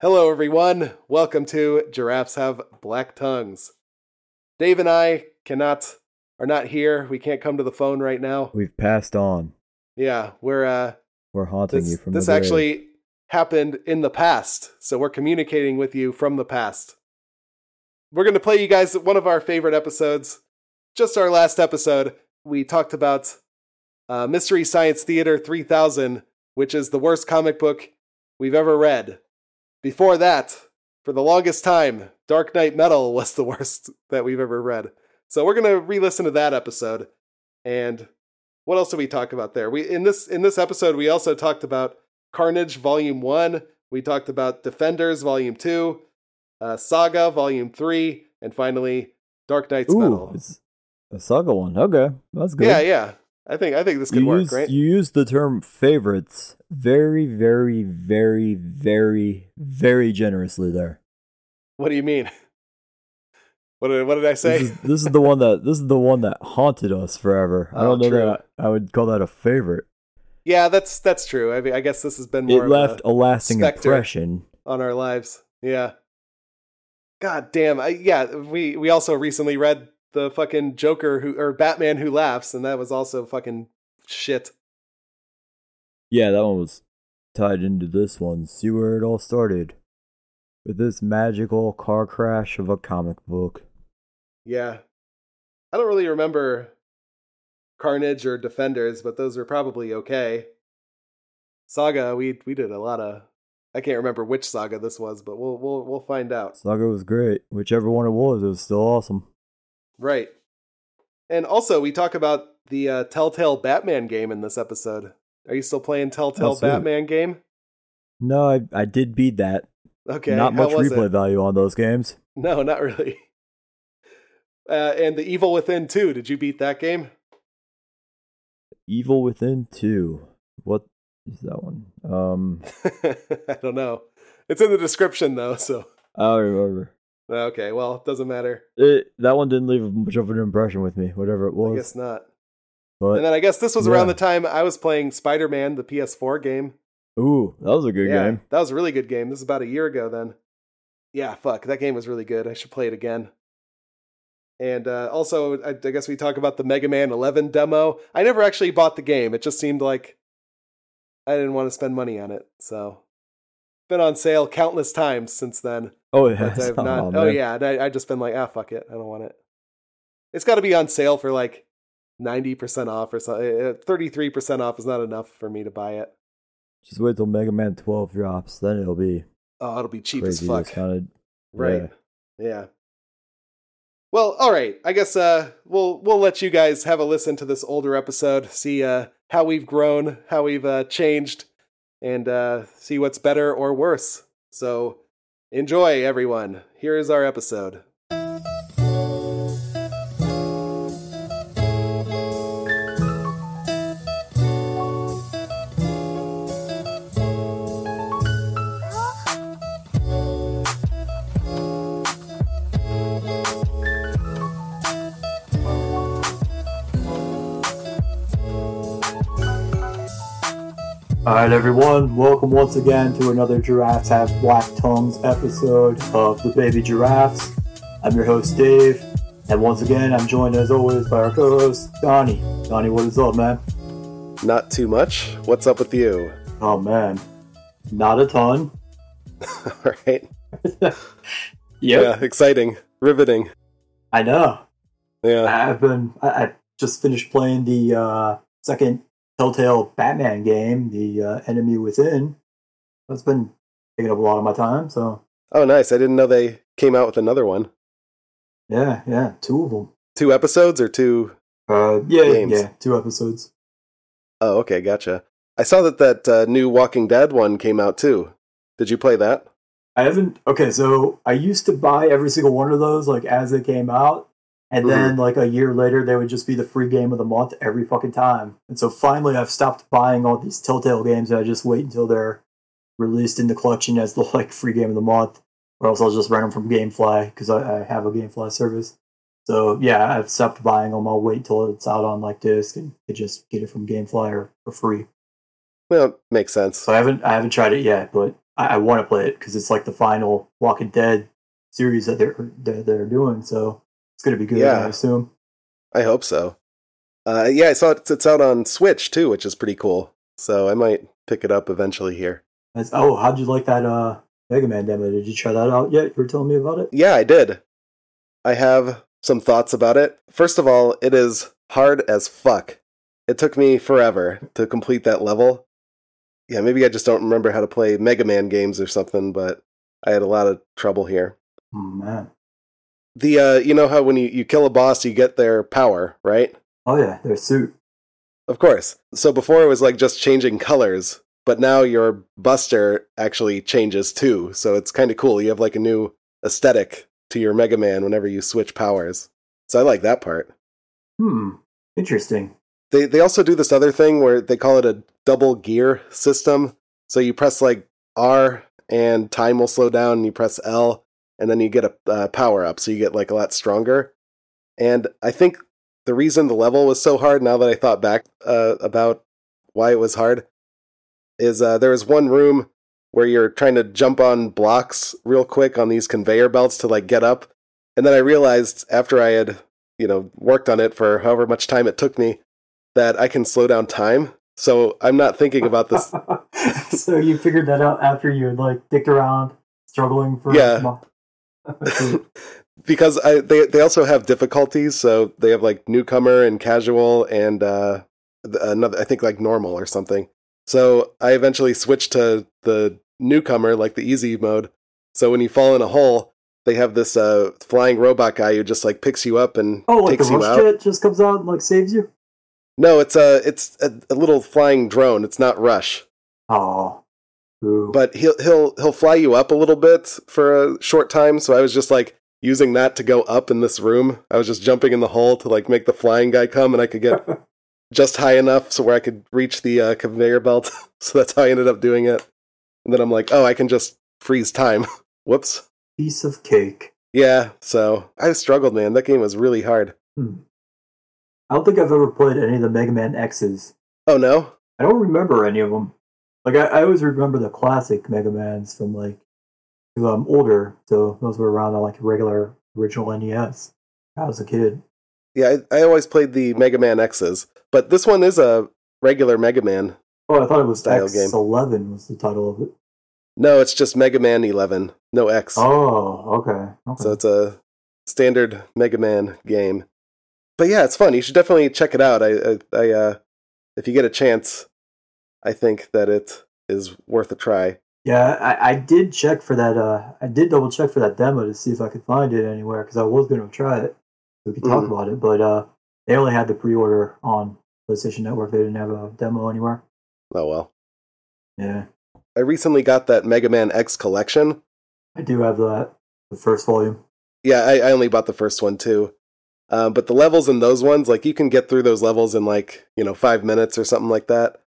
Hello, everyone. Welcome to Giraffes Have Black Tongues. Dave and I cannot are not here. We can't come to the phone right now. We've passed on. Yeah, we're uh We're haunting this, you from this the grave. actually happened in the past, so we're communicating with you from the past. We're going to play you guys one of our favorite episodes. Just our last episode, we talked about uh, Mystery Science Theater 3000, which is the worst comic book we've ever read. Before that, for the longest time, Dark Knight Metal was the worst that we've ever read. So we're going to re-listen to that episode. And what else did we talk about there? We in this in this episode we also talked about Carnage Volume 1, we talked about Defenders Volume 2, uh, Saga Volume 3, and finally Dark Nights Ooh, Metal. it's a saga one. Okay, that's good. Yeah, yeah. I think I think this could you work, used, right? You used the term favorites very, very, very, very, very generously there. What do you mean? What did, what did I say? This is, this is the one that this is the one that haunted us forever. I Oh, don't know true. that I would call that a favorite. yeah, that's that's true. I mean, I guess this has been more It left a, a lasting impression. on our lives. Yeah. God damn. I, yeah, we we also recently read the fucking Joker who or Batman who laughs, and that was also fucking shit. Yeah, that one was tied into this one. See where it all started. With this magical car crash of a comic book. Yeah. I don't really remember Carnage or Defenders, but those were probably okay. Saga, we we did a lot of I can't remember which saga this was, but we'll we'll we'll find out. Saga was great. Whichever one it was, it was still awesome. Right. And also we talk about the uh, Telltale Batman game in this episode. Are you still playing Telltale Oh. Batman game? No, I, I did beat that. Okay. Not much replay it? value on those games. No, not really. Uh, and the Evil Within 2, did you beat that game? Evil Within 2. What is that one? Um, I don't know. It's in the description though, so I don't remember. Okay. Well, it doesn't matter. It, that one didn't leave much of an impression with me, whatever it was. I guess not. But And then I guess this was around the time I was playing Spider Man, the PS4 game. ooh, that was a good yeah, game. that was a really good game. This is about a year ago then. Yeah, fuck, that game was really good. I should play it again. And uh, also, I, I guess we talk about the Mega Man 11 demo. I never actually bought the game. It just seemed like I didn't want to spend money on it. So, been on sale countless times since then. Oh, it has. I've not. oh, oh man. yeah, I, I just been like, ah, fuck it, I don't want it. It's got to be on sale for like ninety percent off or something. Thirty three percent off is not enough for me to buy it. Just wait till Mega Man 12 drops, then it'll be Oh, it'll be cheap as fuck. discounted. Right. Yeah. Well, all right. I guess uh we'll we'll let you guys have a listen to this older episode, see uh how we've grown, how we've uh changed, and uh see what's better or worse. So enjoy everyone. Here is our episode. All right, everyone. Welcome once again to another Giraffes Have Black Tongues episode of the Baby Giraffes. I'm your host, Dave, and once again, I'm joined as always by our co-host, Donnie. Donnie, what is up, man? Not too much. What's up with you? Oh man, not a ton. all right. Yep, Yeah, exciting, riveting. I know. Yeah. I've been. I, I just finished playing the uh, second Telltale Batman game, the uh, Enemy Within. That's been taking up a lot of my time. So Oh, nice. I didn't know they came out with another one. yeah, yeah, two of them. Two episodes or two Uh, yeah, Games. yeah, two episodes. Oh, okay, gotcha. I saw that that uh, new Walking Dead one came out too. Did you play that? I haven't. Okay, so I used to buy every single one of those like as they came out, and mm-hmm. then like a year later they would just be the free game of the month every fucking time. And so finally, I've stopped buying all these Telltale games, and I just wait until they're released in the collection as the like free game of the month, or else I'll just rent them from GameFly because I, I have a GameFly service. So yeah, I've stopped buying them. I'll wait till it's out on like disc and I just get it from GameFly or for free. Well, makes sense. So I haven't I haven't tried it yet, but I, I want to play it because it's like the final Walking Dead series that they're that they're doing. So it's gonna be good. Yeah. I assume. I hope so. Uh, yeah, I saw it, it's out on Switch too, which is pretty cool. So I might pick it up eventually here. That's, oh, how'd you like that uh, Mega Man demo? Did you try that out yet? You were telling me about it. Yeah, I did. I have some thoughts about it. First of all, it is hard as fuck. It took me forever to complete that level. Yeah, maybe I just don't remember how to play Mega Man games or something, but I had a lot of trouble here. Oh man. The uh you know how when you, you kill a boss you get their power, right? Oh yeah, their suit. Of course. So before it was like just changing colors, but now your Buster actually changes too. So it's kind of cool. You have like a new aesthetic to your Mega Man whenever you switch powers. So I like that part. Hmm. Interesting. They they also do this other thing where they call it a double gear system. So you press like R and time will slow down, and you press L, and then you get a uh, power up. So you get like a lot stronger. And I think the reason the level was so hard, now that I thought back uh, about why it was hard, is uh, there was one room where you're trying to jump on blocks real quick on these conveyor belts to like get up. And then I realized after I had, you know, worked on it for however much time it took me that I can slow down time. So I'm not thinking about this. so you figured that out after you had like dicked around, struggling for Yeah. because I they they also have difficulties. So they have like newcomer and casual and uh another I think like normal or something. So I eventually switched to the newcomer, like the easy mode. So when you fall in a hole, they have this uh flying robot guy who just like picks you up and oh, like takes the you out. jet just comes out and like saves you. No, it's a it's a, a little flying drone. It's not Rush. Oh. Ooh. but he'll he'll he'll fly you up a little bit for a short time. So I was just like using that to go up in this room. I was just jumping in the hole to like make the flying guy come, and I could get just high enough so where I could reach the uh, conveyor belt. so that's how I ended up doing it. And then I'm like, oh, I can just freeze time. Whoops. Piece of cake. Yeah. So I struggled, man. That game was really hard. Hmm. I don't think I've ever played any of the Mega Man X's. Oh no. I don't remember any of them. Like I, I always remember the classic Mega Mans from like because I'm older, so those were around on like regular original NES. I was a kid. Yeah, I, I always played the Mega Man X's, but this one is a regular Mega Man. Oh, I thought it was X game. Eleven was the title of it. No, it's just Mega Man 11, no X. Oh, okay. okay. So it's a standard Mega Man game. But yeah, it's fun. You should definitely check it out. I, I, I uh, if you get a chance, I think that it is worth a try. Yeah, I, I did check for that. Uh, I did double check for that demo to see if I could find it anywhere because I was going to try it. We could talk Mhm. about it, but uh, they only had the pre-order on PlayStation Network. They didn't have a demo anywhere. Oh well. Yeah, I recently got that Mega Man X collection. I do have that, the first volume. Yeah, I, I only bought the first one too. Uh, but the levels in those ones, like you can get through those levels in like you know five minutes or something like that.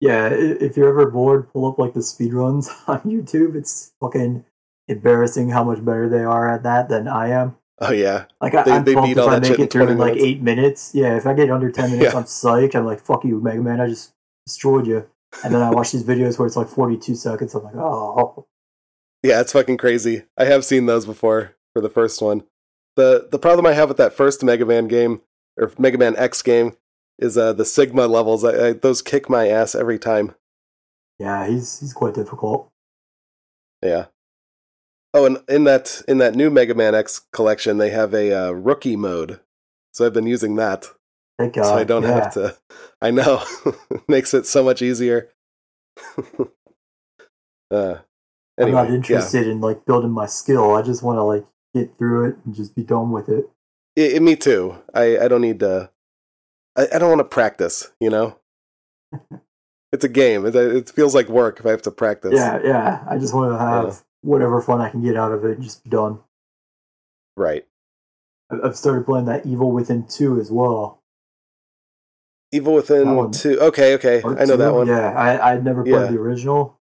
Yeah, if you're ever bored, pull up like the speed runs on YouTube. It's fucking embarrassing how much better they are at that than I am. Oh yeah, Like I, they pumped if I make it through in like eight minutes. Yeah, if I get under ten minutes, Yeah. I'm psyched. I'm like, "Fuck you, Mega Man! I just destroyed you." And then I watch these videos where it's like 42 seconds. I'm like, "Oh, yeah, it's fucking crazy. I have seen those before for the first one. the The problem I have with that first Mega Man game or Mega Man X game is uh, the Sigma levels. I, I, those kick my ass every time. yeah, he's he's quite difficult." Yeah. Oh, and in that in that new Mega Man X collection, they have a uh, rookie mode. So I've been using that, Thank God. so I don't yeah. have to. I know, makes it so much easier. uh, I'm not interested in like building my skill. I just want to like get through it and just be done with it. yeah, I- me too. I I don't need to. I, I don't want to practice. You know, it's a game. It, it feels like work if I have to practice. Yeah, yeah. I just want to have Yeah. whatever fun I can get out of it and just be done. Right. I've started playing that Evil Within 2 as well. Evil Within two. Okay, okay, Part I know that one. Yeah, I I'd never played Yeah. the original,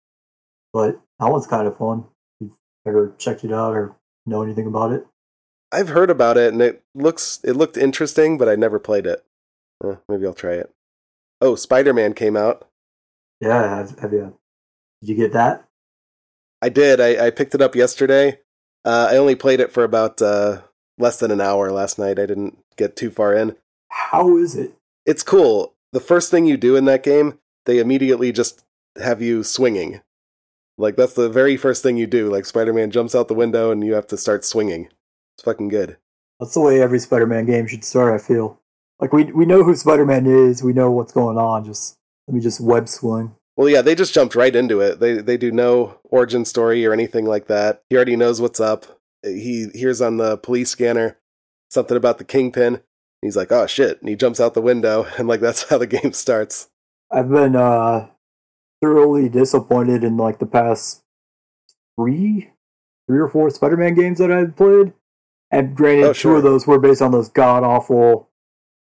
but that one's kind of fun. If you've ever checked it out or know anything about it? I've heard about it and it looks it looked interesting, but I never played it. Uh, maybe I'll try it. Oh, Spider Man came out. Yeah, have, have you? Did you get that? I did. I, I picked it up yesterday. Uh, I only played it for about uh, less than an hour last night. I didn't get too far in. How is it? It's cool. The first thing you do in that game, they immediately just have you swinging. Like that's the very first thing you do. Like Spider-Man jumps out the window and you have to start swinging. It's fucking good. That's the way every Spider-Man game should start. I feel like we we know who Spider-Man is. We know what's going on. Just let me just web swing. Well, yeah, they just jumped right into it. They they do no origin story or anything like that. He already knows what's up. He hears on the police scanner something about the kingpin. He's like, "Oh shit!" And he jumps out the window, and like that's how the game starts. I've been uh thoroughly disappointed in like the past three, three or four Spider-Man games that I've played. And granted, Oh, two sure. of those were based on those god awful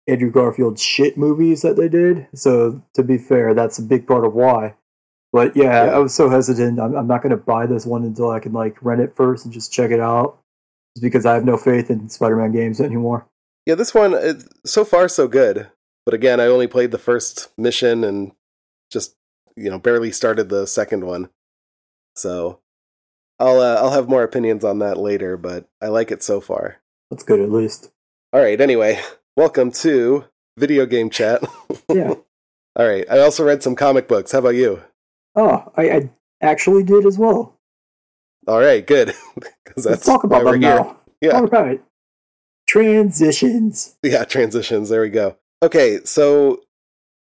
Andrew Garfield shit movies that they did. So to be fair, that's a big part of why. But yeah, Yeah. I was so hesitant. I'm, I'm not going to buy this one until I can like rent it first and just check it out, just because I have no faith in Spider-Man games anymore. Yeah, this one it, so far so good. But again, I only played the first mission and just you know barely started the second one. So I'll uh, I'll have more opinions on that later. But I like it so far. That's good at least. All right. Anyway, welcome to video game chat. Yeah. All right. I also read some comic books. How about you? Oh, I, I actually did as well. All right. Good. Let's talk about them now. Yeah. All right. Transitions. Yeah, transitions. There we go. Okay, so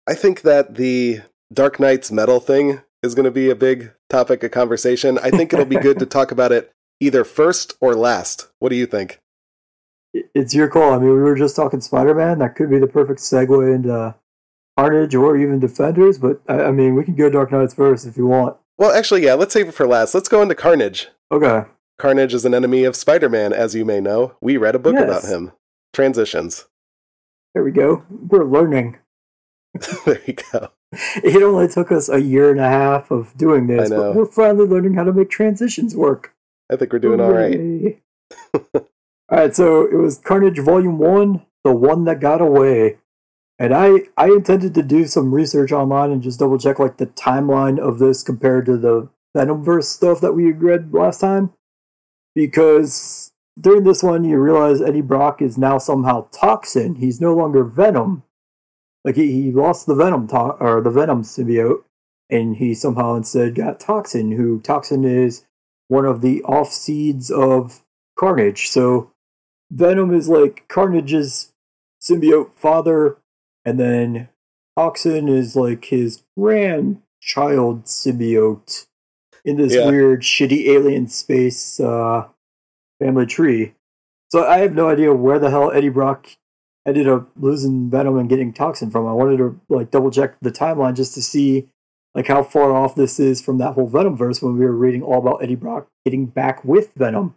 I think that the Dark Nights metal thing is going to be a big topic of conversation. I think it'll be good to talk about it either first or last. What do you think? It's your call. I mean, we were just talking Spider Man. That could be the perfect segue into Carnage or even Defenders. But I, I mean, we can go Dark Nights first if you want. Well, actually, yeah, let's save it for last. Let's go into Carnage. Okay. Carnage is an enemy of Spider Man, as you may know. We read a book Yes. about him. Transitions. There we go. We're learning. there you go. It only took us a year and a half of doing this, but we're finally learning how to make transitions work. I think we're doing all right. All right, so it was Carnage Volume 1, The One That Got Away. And I, I intended to do some research online and just double check like the timeline of this compared to the Venomverse stuff that we read last time. Because during this one, you realize Eddie Brock is now somehow toxin. He's no longer Venom. Like he, he lost the Venom to- or the Venom symbiote, and he somehow instead got Toxin, who Toxin is one of the off seeds of Carnage. So Venom is like Carnage's symbiote father, and then Toxin is like his grandchild symbiote in this Yeah. weird, shitty alien space uh, family tree. So I have no idea where the hell Eddie Brock ended up losing Venom and getting Toxin from. I wanted to like double check the timeline just to see like how far off this is from that whole Venom verse when we were reading all about Eddie Brock getting back with Venom.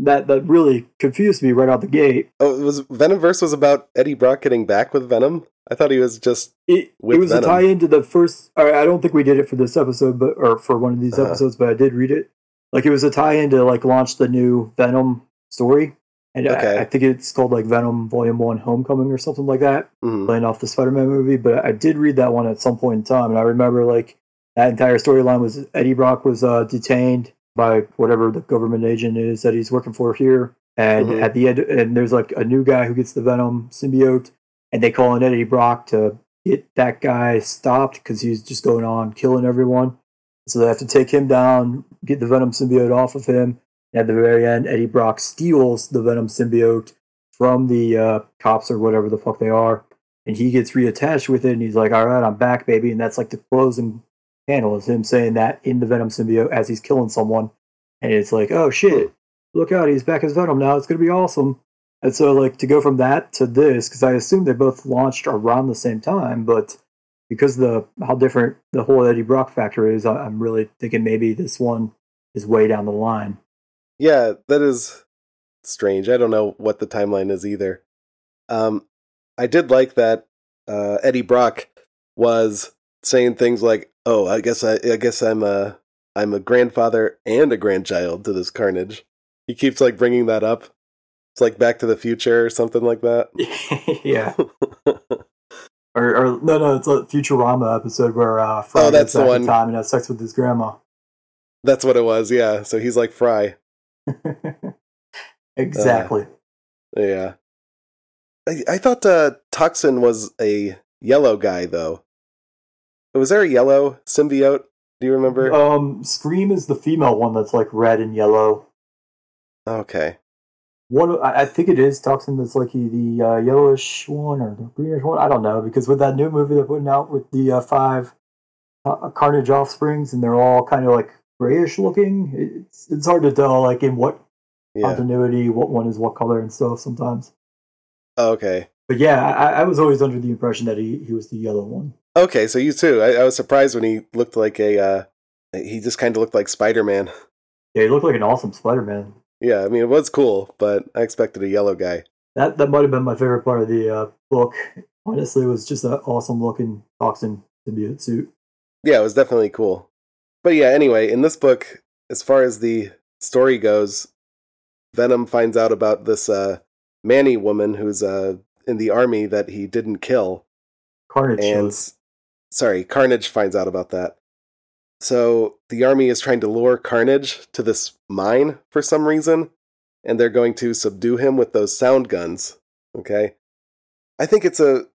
That that really confused me right out the gate. Oh, it was Venomverse was about Eddie Brock getting back with Venom? I thought he was just It, it was Venom. a tie-in to the first. I don't think we did it for this episode, but or for one of these Uh-huh. episodes, but I did read it. Like it was a tie-in to like launch the new Venom story, and Okay. I, I think it's called like Venom Volume One: Homecoming or something like that. mhm. playing off the Spider-Man movie, but I did read that one at some point in time, and I remember like that entire storyline was Eddie Brock was uh, detained by whatever the government agent is that he's working for here, and Mhm. at the end, and there's like a new guy who gets the Venom symbiote, and they call in Eddie Brock to get that guy stopped because he's just going on killing everyone. So they have to take him down, get the Venom symbiote off of him. And at the very end, Eddie Brock steals the Venom symbiote from the uh, cops or whatever the fuck they are, and he gets reattached with it. And he's like, "All right, I'm back, baby." And that's like the closing panel is him saying that in the Venom symbiote as he's killing someone, and it's like, "Oh shit, look out, he's back as Venom now. It's gonna be awesome." And so, like, to go from that to this, because I assume they both launched around the same time, but because the how different the whole Eddie Brock factor is, I- I'm really thinking maybe this one is way down the line. Yeah, that is strange. I don't know what the timeline is either. Um, I did like that uh, Eddie Brock was saying things like, "Oh, I guess I, I guess I'm a I'm a grandfather and a grandchild to this Carnage." He keeps like bringing that up. It's like Back to the Future or something like that. yeah. Or, or no, no, it's a Futurama episode where uh, Fry Oh, that's the one. time and has sex with his grandma. That's what it was, yeah. So he's like Fry. exactly. Uh, yeah. I, I thought uh, Toxin was a yellow guy, though. Was there a yellow symbiote? Do you remember? Um, Scream is the female one that's like red and yellow. Okay. One, I think it is Toxin that's like the uh, yellowish one or the greenish one. I don't know because with that new movie they're putting out with the uh, five uh, Carnage offsprings and they're all kind of like grayish looking. It's it's hard to tell like in what yeah. continuity what one is what color and stuff sometimes. Okay. But yeah, I, I, was always under the impression that he, he was the yellow one. Okay, so you too. I, I was surprised when he looked like a. Uh, he just kind of looked like Spider Man. Yeah, he looked like an awesome Spider Man. Yeah, I mean it was cool, but I expected a yellow guy. That that might have been my favorite part of the uh, book. Honestly, it was just an awesome looking toxin symbiote suit. Yeah, it was definitely cool. But yeah, anyway, in this book, as far as the story goes, Venom finds out about this uh, Manny woman who's uh, in the army that he didn't kill. Carnage. And shows. Sorry, Carnage finds out about that. So the army is trying to lure Carnage to this mine for some reason, and they're going to subdue him with those sound guns. Okay. I think it's a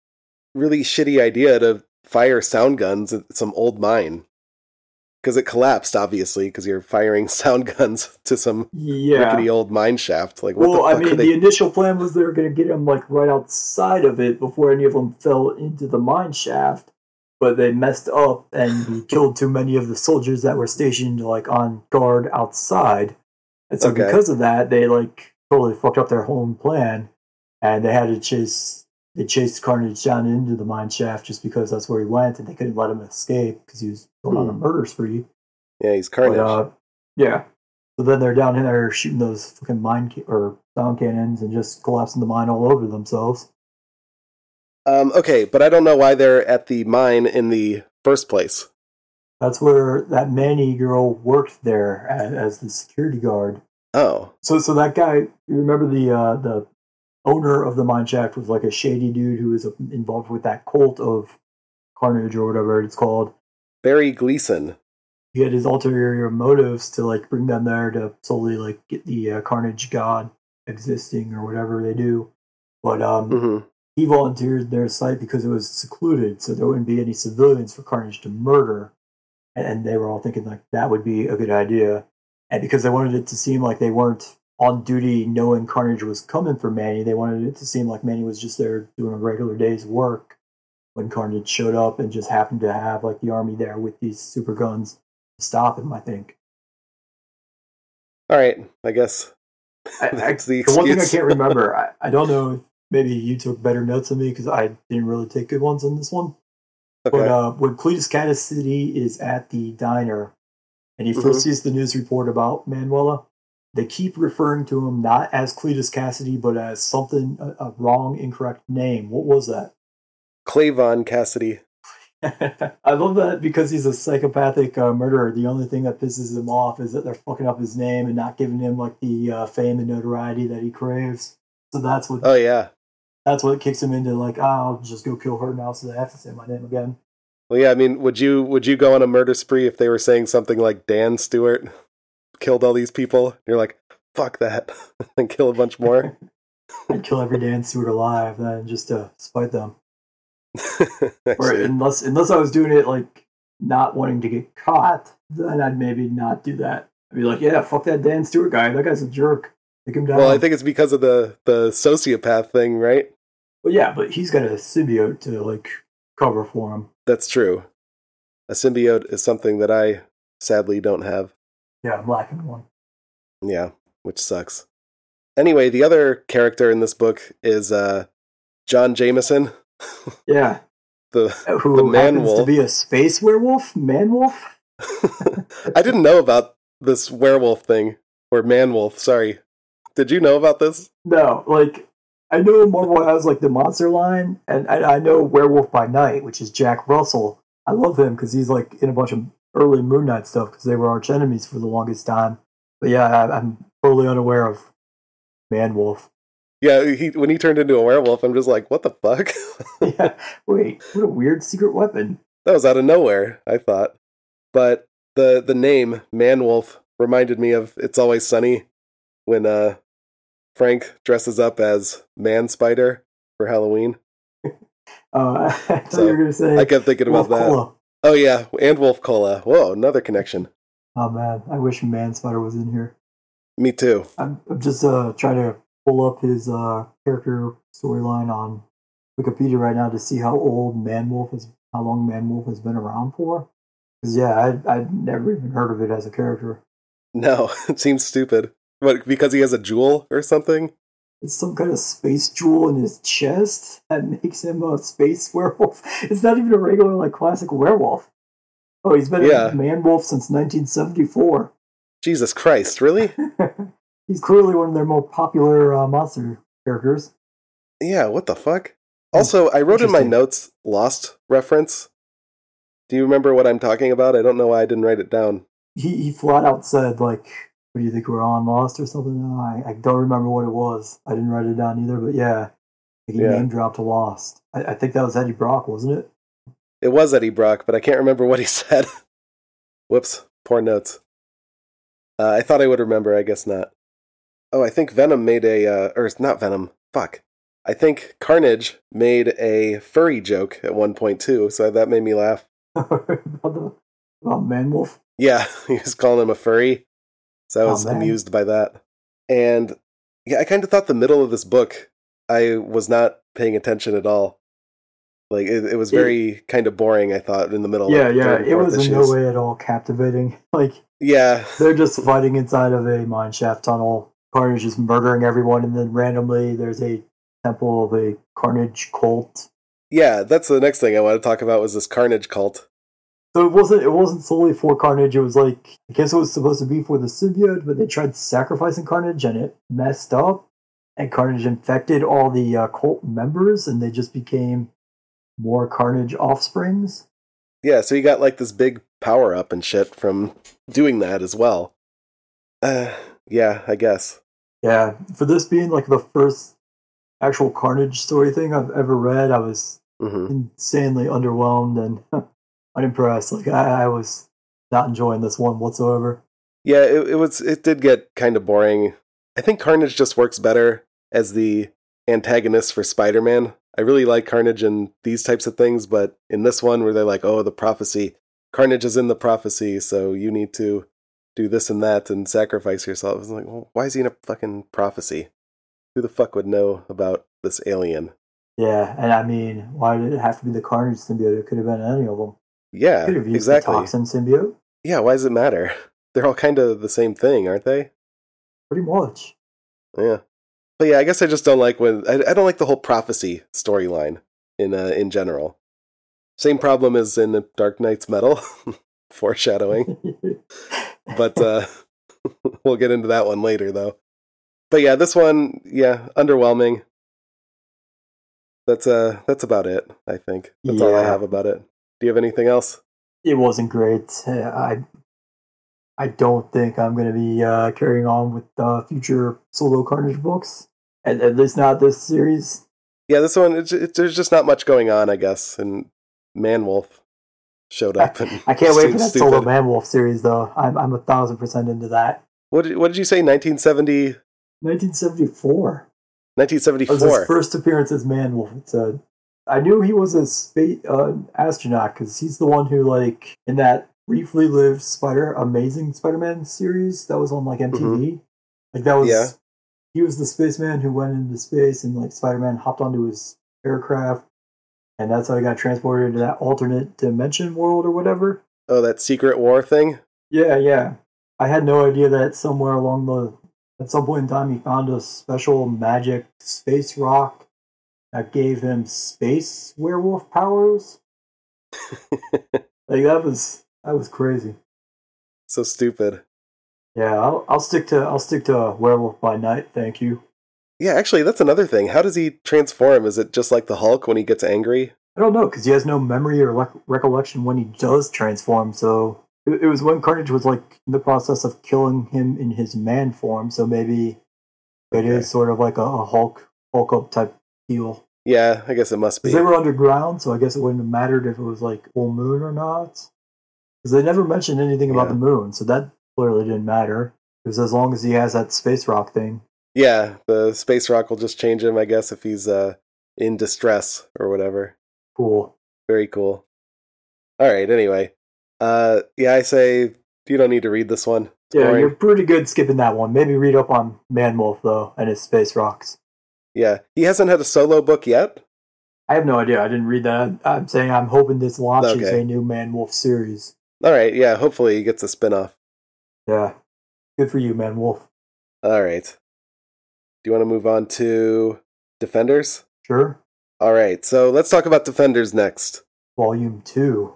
really shitty idea to fire sound guns at some old mine because it collapsed obviously because you're firing sound guns to some yeah. rickety old mine shaft like well i mean they... the initial plan was they were going to get him like right outside of it before any of them fell into the mine shaft but they messed up and he killed too many of the soldiers that were stationed like on guard outside and so okay. because of that they like totally fucked up their whole plan and they had to chase they chased Carnage down into the mine shaft just because that's where he went, and they couldn't let him escape because he was going on a hmm. murder spree. Yeah, he's Carnage. But, uh, yeah. So then they're down in there shooting those fucking mine ca- or sound cannons and just collapsing the mine all over themselves. Um, okay, but I don't know why they're at the mine in the first place. That's where that Manny girl worked there as, as the security guard. Oh, so so that guy, you remember the uh, the owner of the mine shaft was like a shady dude who was involved with that cult of Carnage or whatever it's called. Barry Gleason. He had his ulterior motives to like bring them there to solely like get the uh, Carnage god existing or whatever they do. But um, mm-hmm. He volunteered their site because it was secluded, so there wouldn't be any civilians for Carnage to murder. And they were all thinking like that would be a good idea. And because they wanted it to seem like they weren't on duty knowing Carnage was coming for Manny. They wanted it to seem like Manny was just there doing a regular day's work when Carnage showed up and just happened to have like the army there with these super guns to stop him, I think. All right, I guess I, that's the, the one thing I can't remember. I, I don't know if maybe you took better notes than me because I didn't really take good ones on this one. Okay. But uh, when Cletus Kasady is at the diner and he 1st mm-hmm. sees the news report about Manuela, they keep referring to him not as Cletus Kasady, but as something a, a wrong, incorrect name. What was that? Clavon Cassidy. I love that because he's a psychopathic uh, murderer. The only thing that pisses him off is that they're fucking up his name and not giving him like the uh, fame and notoriety that he craves. So that's what. Oh yeah. That's what kicks him into like, oh, I'll just go kill her now, so they have to say my name again. Well, yeah. I mean, would you would you go on a murder spree if they were saying something like Dan Stewart? killed all these people. You're like, fuck that, and kill a bunch more. and kill every Dan Stewart alive, then just to spite them. or unless unless I was doing it like not wanting to get caught, then I'd maybe not do that. I'd be like, yeah, fuck that Dan Stewart guy. That guy's a jerk. Take him down. Well, I think it's because of the the sociopath thing, right? Well, yeah, but he's got a symbiote to like cover for him. That's true. A symbiote is something that I sadly don't have. Yeah, I'm lacking one. Yeah, which sucks. Anyway, the other character in this book is uh, John Jameson. yeah. the uh, Who the man happens wolf. to be a space werewolf? Man wolf? I didn't know about this werewolf thing. Or man wolf, sorry. Did you know about this? No, like I know Marvel has like the monster line, and I, I know Werewolf by Night, which is Jack Russell. I love him because he's like in a bunch of early Moon Knight stuff because they were arch enemies for the longest time. But yeah, I, am totally unaware of Man Wolf. Yeah, he, when he turned into a werewolf, I'm just like, what the fuck? yeah, wait, what a weird secret weapon. That was out of nowhere, I thought. But The the name Man Wolf reminded me of It's Always Sunny when uh Frank dresses up as Man Spider for Halloween. Uh, I thought So, you were gonna say I kept thinking about Wolf that. Cola. Oh yeah, and Wolf Cola. Whoa, another connection. Oh man, I wish Man Spider was in here. Me too. I'm, I'm just uh trying to pull up his uh character storyline on Wikipedia right now to see how old Man Wolf is, how long Man Wolf has been around for. Because yeah, I I'd never even heard of it as a character. No, it seems stupid. What because he has a jewel or something? It's some kind of space jewel in his chest that makes him a space werewolf. It's not even a regular like classic werewolf. Oh, he's been Yeah. a man wolf since 1974. Jesus Christ, really? he's clearly one of their more popular uh, monster characters. Yeah, what the fuck? Also, I wrote in my notes Lost reference. Do you remember what I'm talking about? I don't know why I didn't write it down. He he flat out said like, "What do you think we're on Lost or something?" No, I I don't remember what it was. I didn't write it down either. But yeah, he Yeah. name dropped Lost. I, I think that was Eddie Brock, wasn't it? It was Eddie Brock, but I can't remember what he said. Whoops, poor notes. Uh, I thought I would remember, I guess not. Oh, I think Venom made a, uh, or not Venom, fuck. I think Carnage made a furry joke at one point too, so that made me laugh. about the about Manwolf. Yeah, he was calling him a furry. So I Oh, was man. amused by that. And yeah, I kind of thought the middle of this book, I was not paying attention at all. Like it, it was very kind of boring. I thought in the middle. Yeah, yeah. It was in no way at all captivating. Like Yeah, they're just fighting inside of a mine shaft tunnel. Carnage is murdering everyone, and then randomly there's a temple of a Carnage cult. yeah. That's the next thing I want to talk about was this Carnage cult. So it wasn't it wasn't solely for Carnage. It was like I guess it was supposed to be for the symbiote, but they tried sacrificing Carnage and it messed up. And Carnage infected all the uh, cult members, and they just became more Carnage offsprings. Yeah, so you got like this big power up and shit from doing that as well. Uh, yeah, I guess. Yeah, for this being like the first actual Carnage story thing I've ever read, I was hmm insanely underwhelmed and unimpressed. Like I, I was not enjoying this one whatsoever. Yeah, it, it was. It did get kind of boring. I think Carnage just works better as the antagonist for Spider-Man. I really like Carnage in these types of things, but in this one where they're like, "Oh, the prophecy, Carnage is in the prophecy, so you need to do this and that and sacrifice yourself." It's like, well, why is he in a fucking prophecy? Who the fuck would know about this alien? Yeah, and I mean, why did it have to be the Carnage symbiote? It could have been any of them. Yeah, Could have used exactly. the Toxin symbiote, Yeah, why does it matter? They're all kind of the same thing, aren't they? pretty much. Yeah. But yeah, I guess I just don't like when I, I don't like the whole prophecy storyline in uh, in general. Same problem as in the Dark Nights Metal, foreshadowing. But uh, we'll get into that one later, though. But yeah, this one, yeah, underwhelming. That's uh, that's about it. I think that's all I have about it. Do you have anything else? it wasn't great. I I don't think I'm going to be uh, carrying on with uh, future solo Carnage books. At, at least not this series. Yeah, this one, it's, it's, there's just not much going on, I guess. And Manwolf showed up. And I can't wait for that stupid. solo Manwolf series, though. I'm I'm a thousand percent into that. What did, what did you say? 1970, 1974. That was his 1974. first appearance as Manwolf. It's a, I knew he was a space uh, astronaut because he's the one who, like, in that briefly lived Spider Amazing Spider-Man series that was on like MTV. Like that was, Yeah. he was the spaceman who went into space and like Spider-Man hopped onto his aircraft, and that's how he got transported into that alternate dimension world or whatever. Oh, that Secret War thing? Yeah, yeah. I had no idea that somewhere along the at some point in time he found a special magic space rock that gave him space werewolf powers. Like that was that was crazy. so stupid. Yeah, I'll I'll stick to I'll stick to uh, werewolf by night. Thank you. Yeah, actually, that's another thing. How does he transform? Is it just like the Hulk when he gets angry? I don't know because he has no memory or rec- recollection when he does transform. So it, it was when Carnage was like in the process of killing him in his man form. So maybe it is Okay. sort of like a, a Hulk Hulk up type Yeah, I guess it must be. They were underground, so I guess it wouldn't have mattered if it was like full moon or not. Because they never mentioned anything about Yeah. the moon, so that clearly didn't matter. Because as long as he has that space rock thing, Yeah, the space rock will just change him, I guess, if he's uh in distress or whatever. cool. Very cool. All right. Anyway, uh, yeah, I say you don't need to read this one. It's Yeah, boring. you're pretty good skipping that one. Maybe read up on Man Wolf though and his space rocks. Yeah, he hasn't had a solo book yet. I have no idea. I didn't read that. I'm saying I'm hoping this launches Okay. a new Man Wolf series. All right. Yeah, hopefully he gets a spin-off. Yeah, good for you, Man Wolf. All right. Do you want to move on to Defenders? Sure. All right. So let's talk about Defenders next. Volume two.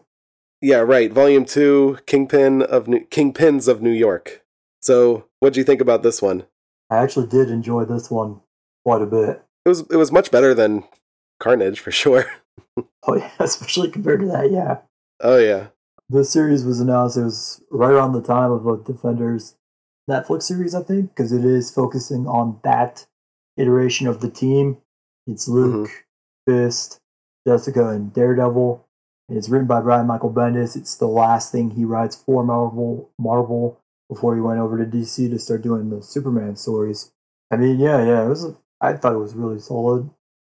Yeah, right. Volume two, Kingpin of New- Kingpins of New York. So, what do you think about this one? I actually did enjoy this one quite a bit. It was it was much better than Carnage for sure. Oh yeah, especially compared to that. Yeah, oh yeah. this series was announced. It was right around the time of the Defenders Netflix series, I think, because it is focusing on that iteration of the team. It's mm-hmm. Luke, Fist, Jessica, and Daredevil. And it's written by Brian Michael Bendis. It's the last thing he writes for Marvel. Marvel before he went over to DC to start doing the Superman stories. I mean, yeah, yeah, it was. I thought it was really solid.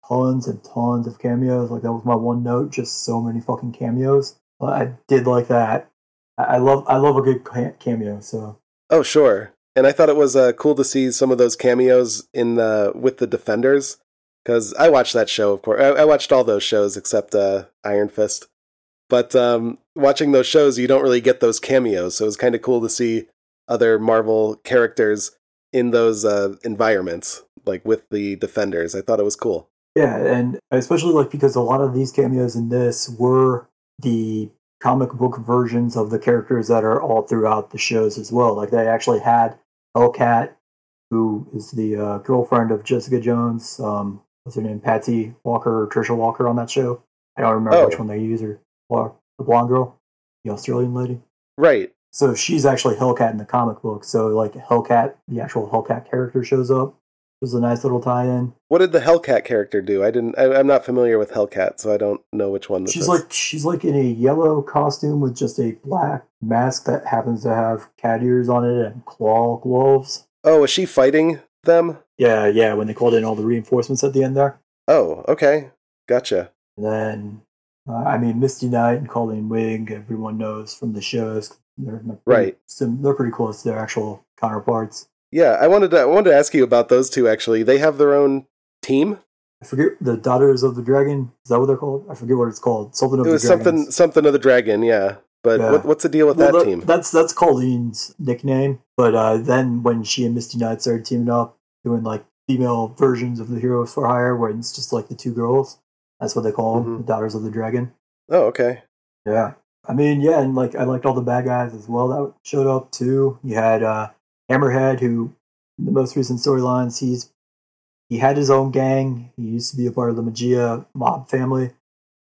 Tons and tons of cameos. Like that was my one note. Just so many fucking cameos. But I did like that. I love. I love a good cameo. So Oh sure. And I thought it was uh, cool to see some of those cameos in the with the Defenders because I watched that show. Of course, I, I watched all those shows except uh, Iron Fist. But um, watching those shows, you don't really get those cameos, so it was kind of cool to see other Marvel characters in those uh, environments, like with the Defenders. I thought it was cool. Yeah, and especially like because a lot of these cameos in this were the comic book versions of the characters that are all throughout the shows as well. Like they actually had Hellcat, who is the uh, girlfriend of Jessica Jones. Um, what's her name? Patsy Walker or Trisha Walker on that show. I don't remember Oh. which one they use her. Or the blonde girl, the Australian lady. Right. So she's actually Hellcat in the comic book. So like Hellcat, the actual Hellcat character shows up. It was a nice little tie-in. What did the Hellcat character do? I didn't. I, I'm not familiar with Hellcat, so I don't know which one this She's is. like she's like in a yellow costume with just a black mask that happens to have cat ears on it and claw gloves. oh, is she fighting them? Yeah, yeah. When they called in all the reinforcements at the end there, Oh, okay, gotcha. and then uh, I mean Misty Knight and Colleen Wing, everyone knows from the shows. They're, they're pretty, Right. they're pretty close to their actual counterparts. Yeah, I wanted to. I wanted to ask you about those two. Actually, they have their own team. I forget the Daughters of the Dragon. Is that what they're called? I forget what it's called. Something of It the was something something of the dragon. Yeah, but Yeah. what, what's the deal with Well, that, team? That's that's Colleen's nickname. But uh, then when she and Misty Knight started teaming up, doing like female versions of the Heroes for Hire, where it's just like the two girls. That's what they call them, Mhm. the Daughters of the Dragon. oh, okay. Yeah. I mean, yeah, and like I liked all the bad guys as well that showed up too. You had uh, Hammerhead, who in the most recent storylines, he's he had his own gang. He used to be a part of the Maggia mob family,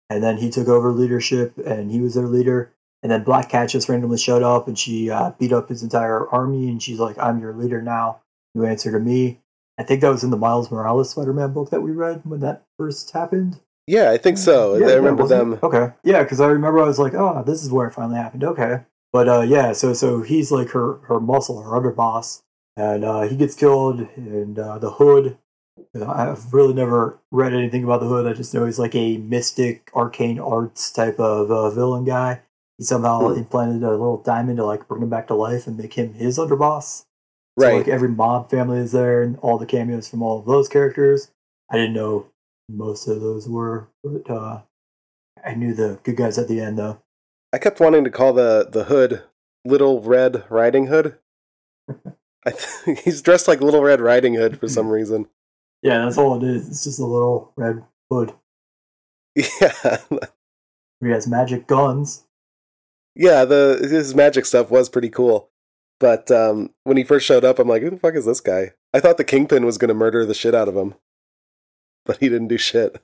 and then he took over leadership, and he was their leader. And then Black Cat just randomly showed up, and she uh, beat up his entire army, and she's like, "I'm your leader now. You answer to me." I think that was in the Miles Morales Spider-Man book that we read when that first happened. Yeah, I think so. Yeah, I remember them. Okay. Yeah, because I remember I was like, oh, this is where it finally happened. Okay. But uh, yeah, so so he's like her her muscle, her underboss, and uh, he gets killed. And uh, the Hood, you know, I've really never read anything about the Hood. I just know he's like a mystic, arcane arts type of uh, villain guy. He somehow Hmm. implanted a little diamond to like bring him back to life and make him his underboss. So Right. like every mob family is there, and all the cameos from all of those characters. I didn't know most of those were, but uh, I knew the good guys at the end though. I kept wanting to call the the hood Little Red Riding Hood. I th- he's dressed like Little Red Riding Hood for some reason. Yeah, that's all it is. It's just a little red hood. Yeah, He has magic guns. yeah. The his magic stuff was pretty cool, but um, when he first showed up, I'm like, who the fuck is this guy? I thought the Kingpin was gonna murder the shit out of him, but he didn't do shit.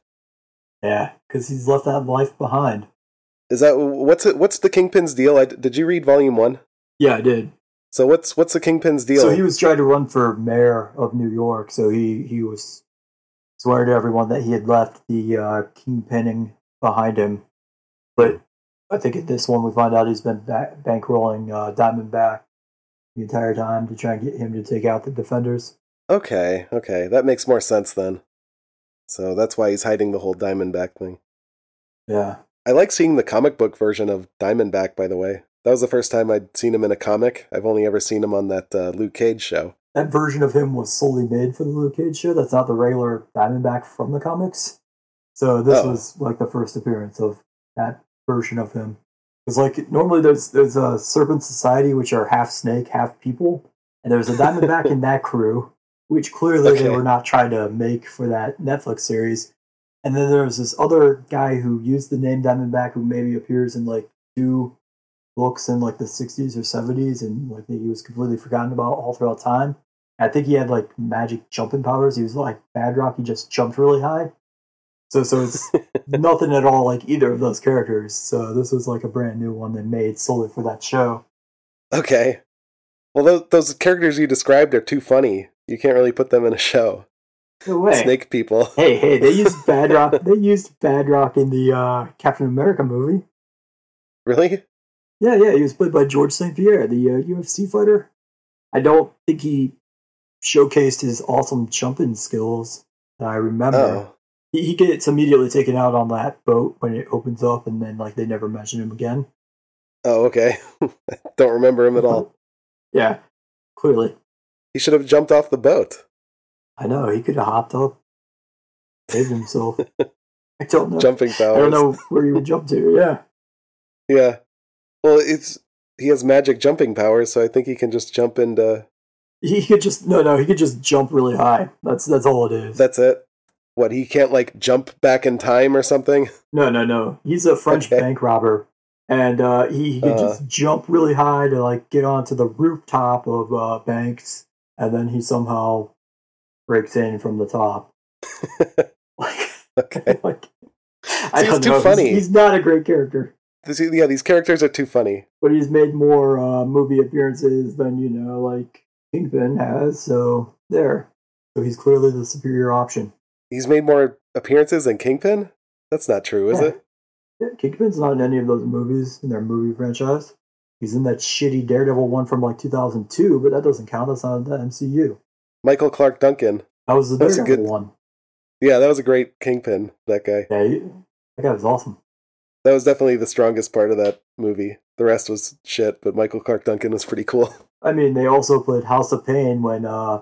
Yeah, because he's left that life behind. Is that what's it? What's the Kingpin's deal? I, did you read Volume One? Yeah, I did. So what's what's the Kingpin's deal? So he was trying to run for mayor of New York. So he he was swearing to everyone that he had left the uh, kingpinning behind him. But I think in this one we find out he's been back, bankrolling uh, Diamondback the entire time to try and get him to take out the defenders. Okay, okay, that makes more sense then. So that's why he's hiding the whole Diamondback thing. Yeah. I like seeing the comic book version of Diamondback, by the way. That was the first time I'd seen him in a comic. I've only ever seen him on that uh, Luke Cage show. That version of him was solely made for the Luke Cage show. That's not the regular Diamondback from the comics. So this Oh. was like the first appearance of that version of him. Because like normally there's there's a Serpent Society which are half snake, half people, and there's a Diamondback in that crew, which clearly they were not trying to make for that Netflix series. And then there's this other guy who used the name Diamondback who maybe appears in like two books in like the 60s or 70s and like he was completely forgotten about all throughout time. I think he had like magic jumping powers. He was like Batroc. He just jumped really high. So so it's nothing at all like either of those characters. So this was like a brand new one they made solely for that show. Okay. Well, those, those characters you described are too funny. You can't really put them in a show. Snake people. Hey, hey, they used Batroc. they used Batroc in the uh, Captain America movie. Really? Yeah, yeah, he was played by George St. Pierre, the uh, UFC fighter. I don't think he showcased his awesome jumping skills that I remember. Oh. He, he gets immediately taken out on that boat when it opens up, and then like they never mention him again. Oh, okay. Don't remember him at all. Yeah, clearly. He should have jumped off the boat. I know he could have hopped up, saved himself. I don't know. Jumping powers. I don't know where he would jump to. Yeah, Yeah. Well, it's he has magic jumping powers, so I think he can just jump into. he could just no, no. He could just jump really high. That's that's all it is. That's it. What he can't like jump back in time or something. No, no, no. He's a French Okay. bank robber, and uh, he, he could Uh. just jump really high to like get onto the rooftop of uh, banks, and then he somehow breaks in from the top. like, Okay. like, See, I it's don't too know. He's- funny. He's, not a great character, This- yeah, these characters are too funny. but he's made more uh, movie appearances than you know, like Kingpin has. So there. So he's clearly the superior option. He's made more appearances than Kingpin. That's not true, is Yeah. it? Yeah, Kingpin's not in any of those movies in their movie franchise. He's in that shitty Daredevil one from like 2002, but that doesn't count. That's not the MCU. Michael Clarke Duncan. That was the That was a good- one. Yeah, that was a great Kingpin. That guy. Yeah, he, that guy was awesome. That was definitely the strongest part of that movie. The rest was shit, but Michael Clarke Duncan was pretty cool. I mean, they also played House of Pain when uh,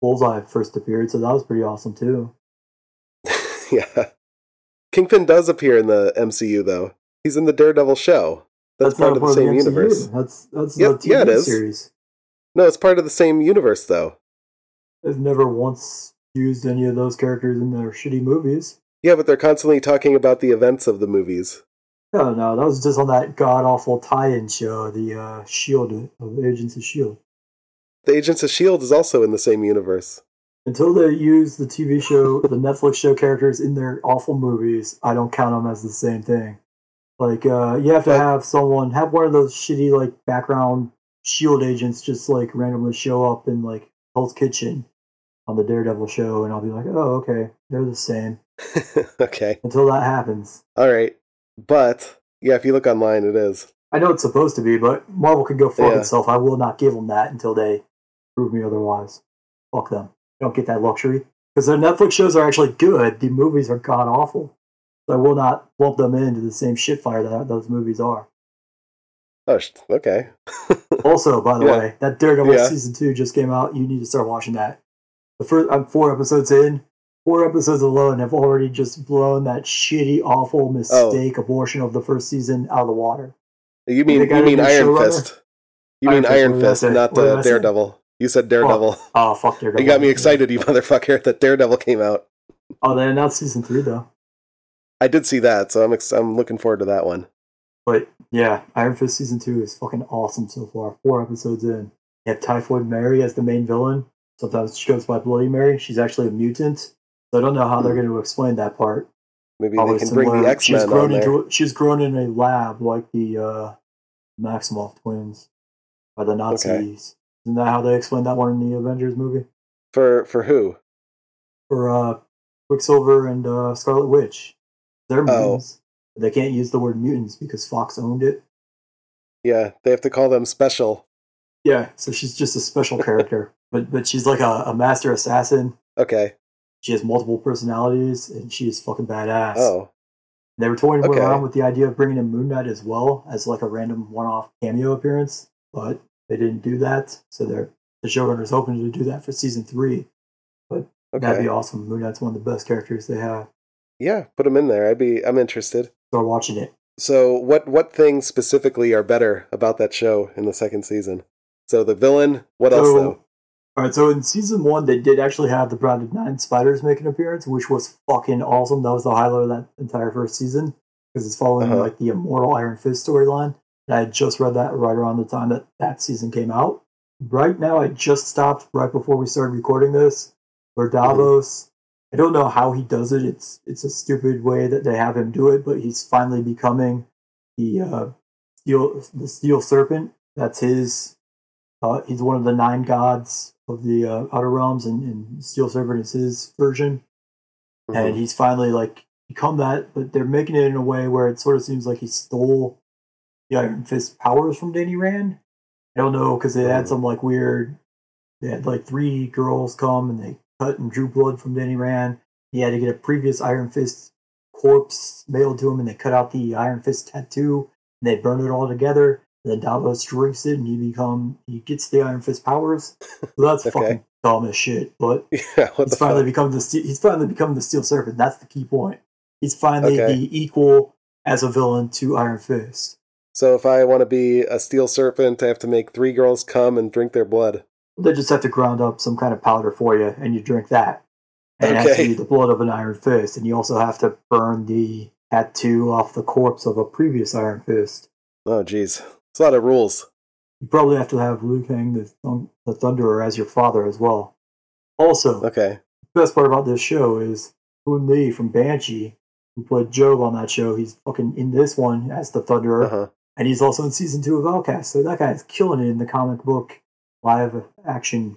Bullseye first appeared, so that was pretty awesome too. yeah. Kingpin does appear in the MCU though. He's in the Daredevil show. That's, part not of the same MCU. universe. That's that's Yep, the yeah, TV it is. series. No, it's part of the same universe though. They've never once used any of those characters in their shitty movies. Yeah, but they're constantly talking about the events of the movies. No, no, that was just on that god awful tie-in show, the uh, Shield of Agents of Shield. The Agents of Shield is also in the same universe. Until they use the TV show, the Netflix show characters in their awful movies, I don't count them as the same thing. Like, uh, you have to have someone have one of those shitty like background Shield agents just like randomly show up in like Hell's Kitchen on the Daredevil show, and I'll be like, oh, okay, they're the same. okay. Until that happens, All right. But yeah, if you look online it is. I know it's supposed to be, but Marvel can go fuck Yeah. itself. I will not give them that until they prove me otherwise. Fuck them. Don't get that luxury because their Netflix shows are actually good. The movies are god awful. So I will not lump them into the same shit fire that those movies are. Oh, okay. Also, by the Yeah. way, that Daredevil Yeah. season two just came out. You need to start watching that. The first, I'm four episodes in. Four episodes alone have already just blown that shitty, awful Oh. mistake abortion of the first season out of the water. You mean you mean Iron? Fist? You mean Iron Fist, not the Daredevil. You said Daredevil. Oh, oh fuck Daredevil! You got me excited, you motherfucker, that Daredevil came out. Oh, they announced season three though. I did see that, so I'm ex- I'm looking forward to that one. But yeah, Iron Fist season two is fucking awesome so far. Four episodes in. You have Typhoid Mary as the main villain. Sometimes she goes by Bloody Mary. She's actually a mutant. So I don't know how they're going to explain that part. Maybe Probably they can bring the X she's Men grown on there. into she's grown in a lab like the uh, Maximoff twins by the Nazis. Isn't that how they explained that one in the Avengers movie? For for who? For uh, Quicksilver and uh, Scarlet Witch. They're mutants. They can't use the word mutants because Fox owned it. Yeah, they have to call them special. Yeah, so she's just a special character, but but she's like a, a master assassin. Okay. She has multiple personalities, and she is fucking badass. Oh, They were toying Okay. around with the idea of bringing in Moon Knight as well as like a random one-off cameo appearance, but they didn't do that. So they're the showrunner's hoping to do that for season three. But That'd be awesome. Moon Knight's one of the best characters they have. Yeah, put them in there. I'd be. I'm interested. Start watching it. So, what what things specifically are better about that show in the second season? So the villain. What else though? All right, so in season one, they did actually have the Bride of Nine Spiders make an appearance, which was fucking awesome. That was the highlight of that entire first season because it's following Uh-huh. like the Immortal Iron Fist storyline. And I had just read that right around the time that that season came out. Right now, I just stopped right before we started recording this. Where Davos, I don't know how he does it. It's it's a stupid way that they have him do it, but he's finally becoming the uh, steel the Steel Serpent. That's his uh, he's one of the nine gods of the uh, Outer Realms, and, and Steel Serpent is his version. And Mhm. he's finally like become that, but they're making it in a way where it sort of seems like he stole the Iron Fist powers from Danny Rand. I don't know because they had Mhm. some like weird. They had like three girls come and they cut and drew blood from Danny Rand. He had to get a previous Iron Fist corpse mailed to him, and they cut out the Iron Fist tattoo and they burn it all together. Then Davos drinks it, and he become he gets the Iron Fist powers. So that's Okay. fucking dumb as shit. But Yeah. He's finally fuck? become the he's finally become the Steel Serpent. That's the key point. He's finally Okay. the equal as a villain to Iron Fist. So if I want to be a steel serpent, I have to make three girls come and drink their blood. They just have to ground up some kind of powder for you, and you drink that. And Okay. the blood of an Iron Fist, and you also have to burn the tattoo off the corpse of a previous Iron Fist. Oh, geez, it's a lot of rules. You probably have to have Lei Kung, the, the Thunderer, as your father as well. Also, Okay. the best part about this show is Hoon Lee from Banshee, who played Job on that show. He's fucking in this one as the Thunderer, Uh huh. and he's also in season two of Outcast. So that guy is killing it in the comic book live action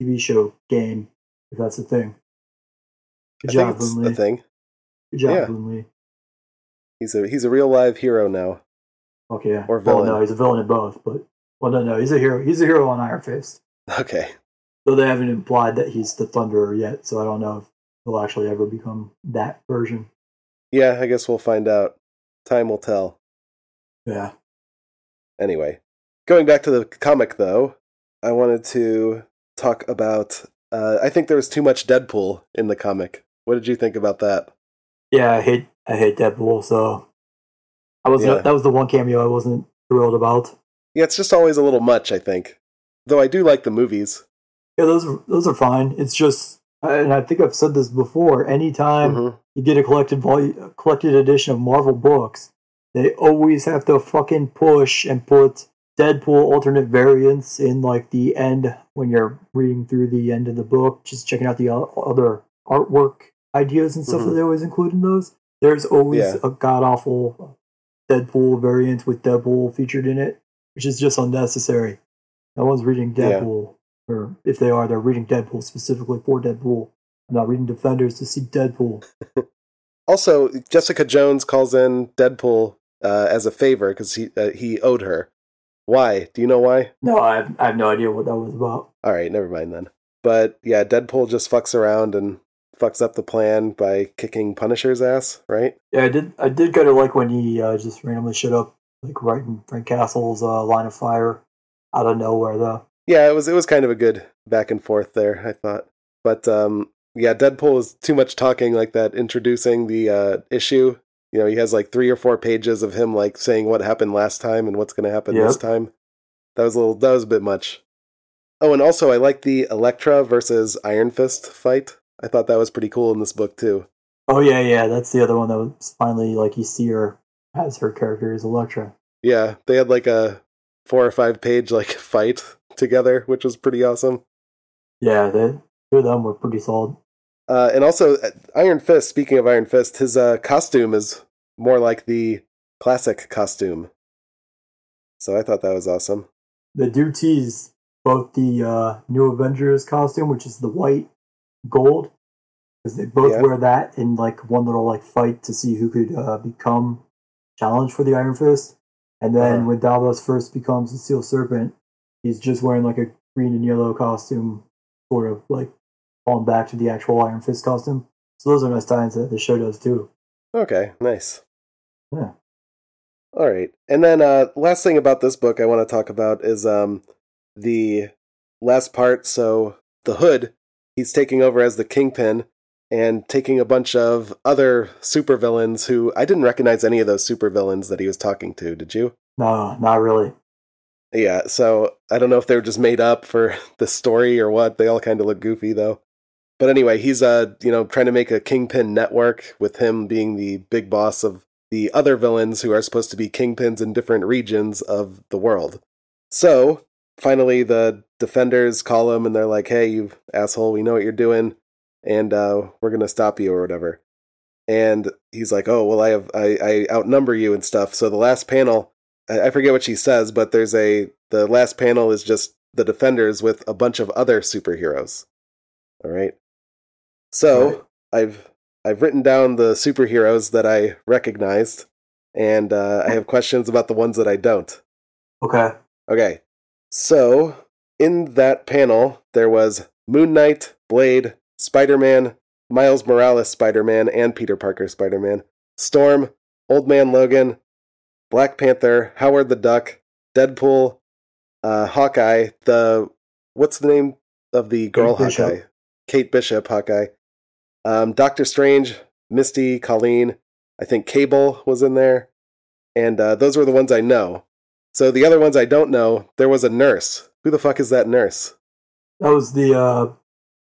TV show game, if that's a thing. Good I job, Hoon a thing. Good job, Yeah. Hoon Lee. He's a he's a real live hero now. Yeah. Or Well, villain. no, he's a villain in both, but well, no, no, he's a hero. He's a hero on Iron Fist. Okay. Though they haven't implied that he's the Thunderer yet, so I don't know if he'll actually ever become that version. Yeah, I guess we'll find out. Time will tell. Yeah. Anyway, going back to the comic though, I wanted to talk about. Uh, I think there was too much Deadpool in the comic. What did you think about that? Yeah, I hate I hate Deadpool, so I was Yeah. that was the one cameo I wasn't thrilled about. Yeah, it's just always a little much. I think, though I do like the movies. Yeah, those are those are fine. It's just, and I think I've said this before. Anytime Mhm. you get a collected volume, collected edition of Marvel books, they always have to fucking push and put Deadpool alternate variants in like the end when you're reading through the end of the book, just checking out the other artwork ideas and stuff Mhm. that they always include in those. There's always Yeah. a god awful Deadpool variant with Deadpool featured in it, which is just unnecessary. No one's reading Yeah. Deadpool, or if they are, they're reading Deadpool specifically for Deadpool. I'm not reading Defenders to see Deadpool. Also, Jessica Jones calls in Deadpool uh, as a favor because he uh, he owed her. Why? Do you know why? No, I have, I have no idea what that was about. All right, never mind then. But yeah, Deadpool just fucks around and fucks up the plan by kicking Punisher's ass, right? Yeah, I did. I did kind of like when he uh, just randomly showed up, like right in Frank Castle's uh, line of fire, out of nowhere. Though. Yeah, it was it was kind of a good back and forth there, I thought. But um yeah, Deadpool is too much talking like that introducing the uh issue. You know, he has like 3 or 4 pages of him like saying what happened last time and what's going to happen this time. That was a little that was a bit much. Oh, and also I like the Elektra versus Iron Fist fight. I thought that was pretty cool in this book too. Oh yeah, yeah. That's the other one that was finally like you see her as her character is Elektra. Yeah, they had like a 4 or 5 page like fight together, which was pretty awesome. Yeah, the two of them were pretty solid. Uh, and also, uh, Iron Fist. Speaking of Iron Fist, his uh, costume is more like the classic costume. So I thought that was awesome. They do tease both the uh, new Avengers costume, which is the white gold, because they both Yeah. wear that in like one little like fight to see who could uh, become challenged for the Iron Fist. And then Uh-huh. when Davos first becomes the Steel Serpent, he's just wearing like a green and yellow costume, sort of like falling back to the actual Iron Fist costume. So those are nice tie-ins that the show does too. Okay, nice. Yeah. All right. And then uh last thing about this book I want to talk about is um the last part so the hood he's taking over as the kingpin and taking a bunch of other supervillains who I didn't recognize any of those supervillains that he was talking to, did you? No, not really. Yeah, so I don't know if they were just made up for the story or what. They all kind of look goofy though. But anyway, he's uh, you know, trying to make a kingpin network with him being the big boss of the other villains who are supposed to be kingpins in different regions of the world. So, finally the defenders call him and they're like, "Hey, you asshole, we know what you're doing and uh we're going to stop you or whatever." And he's like, "Oh, well I have I I outnumber you and stuff." So the last panel I I forget what she says, but there's a the last panel is just the defenders with a bunch of other superheroes. All right. So Right. I've I've written down the superheroes that I recognized, and uh, I have questions about the ones that I don't. Okay. Okay. So in that panel, there was Moon Knight, Blade, Spider Man, Miles Morales Spider Man, and Peter Parker Spider Man, Storm, Old Man Logan, Black Panther, Howard the Duck, Deadpool, uh, Hawkeye, the what's the name of the girl Bishop. Hawkeye? Kate Bishop, Hawkeye. Um, Doctor Strange, Misty, Colleen. I think Cable was in there, and uh, those were the ones I know. So the other ones I don't know. There was a nurse. Who the fuck is that nurse? That was the uh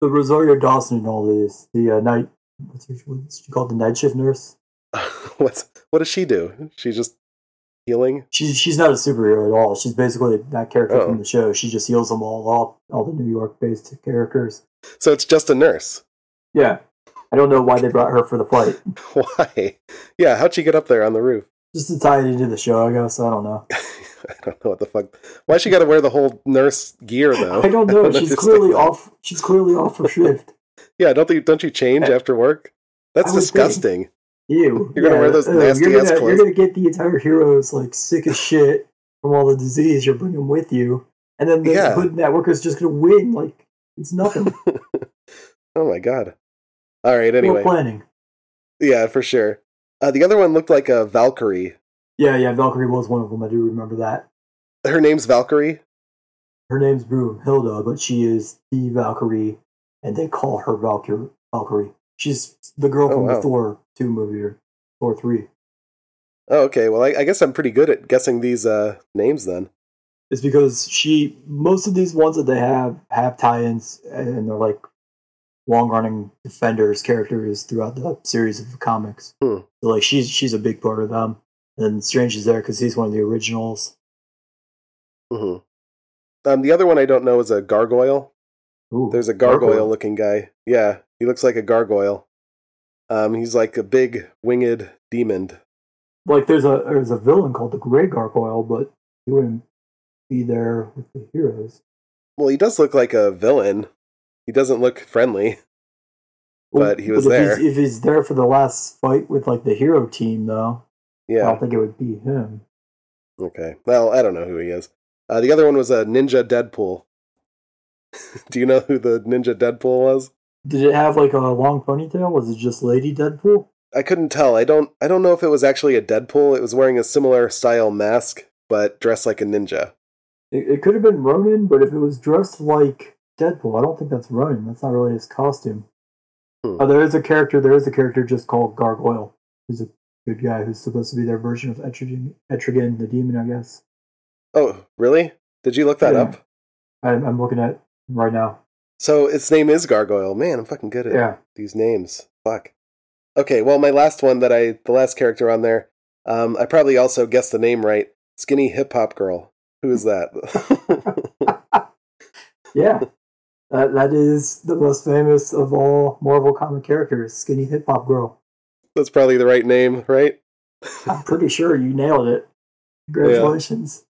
the Rosario Dawson and all these. The uh, night what's her what's she called the night shift nurse? What's what does she do? She's just healing. She's she's not a superhero at all. She's basically that character Oh. from the show. She just heals them all up, all the New York based characters. So it's just a nurse. Yeah. I don't know why they brought her for the fight. Why? Yeah, how'd she get up there on the roof? Just to tie it into the show, I guess. I don't know. I don't know what the fuck. Why she got to wear the whole nurse gear though? I don't know. She's understand clearly off she's clearly off her shift. Yeah, don't they, don't you change after work? That's I disgusting. Ew. You're gonna wear those nasty you're ass gonna, clothes. You're gonna get the entire heroes like sick as shit from all the disease you're bringing with you, and then the Yeah. Hood Network is just gonna win like it's nothing. Oh my god. All right. Anyway, planning. yeah, for sure. Uh, the other one looked like a Valkyrie. Yeah, yeah. Valkyrie was one of them. I do remember that. Her name's Valkyrie. Her name's Brunnhilde, but she is the Valkyrie, and they call her Valkyrie. Valkyrie. She's the girl Oh, from wow. the Thor two movie or Thor three. Oh, okay. Well, I, I guess I'm pretty good at guessing these uh, names then. It's because she most of these ones that they have have tie-ins and they're like long-running defenders characters throughout the series of comics. Hmm. So like she's she's a big part of them. And Strange is there because he's one of the originals. hmm Um, the other one I don't know is a gargoyle. Ooh, There's a gargoyle looking guy. Yeah, he looks like a gargoyle. Um, he's like a big winged demon. Like there's a there's a villain called the Grey Gargoyle, but he wouldn't be there with the heroes. Well, he does look like a villain. He doesn't look friendly. But he was if there. He's, if he's there for the last fight with like the hero team, though, yeah, I don't think it would be him. Okay. Well, I don't know who he is. Uh, the other one was a Ninja Deadpool. Do you know who the Ninja Deadpool was? Did it have like a long ponytail? Was it just Lady Deadpool? I couldn't tell. I don't. I don't know if it was actually a Deadpool. It was wearing a similar style mask, but dressed like a ninja. It, it could have been Ronin, but if it was dressed like Deadpool, I don't think that's Ronin. That's not really his costume. Hmm. Uh, there is a character. There is a character just called Gargoyle, who's a good guy who's supposed to be their version of Etrigan, Etrigan the demon, I guess. Oh, really? Did you look that Yeah. up? I'm, I'm looking at it right now. So its name is Gargoyle. Man, I'm fucking good at Yeah. these names. Fuck. Okay, well, my last one that I, the last character on there, um, I probably also guessed the name right. Skinny hip hop girl. Who is that? Yeah. That, that is the most famous of all Marvel comic characters, Skinny Hip Hop Girl. That's probably the right name, right? I'm pretty sure you nailed it. Congratulations.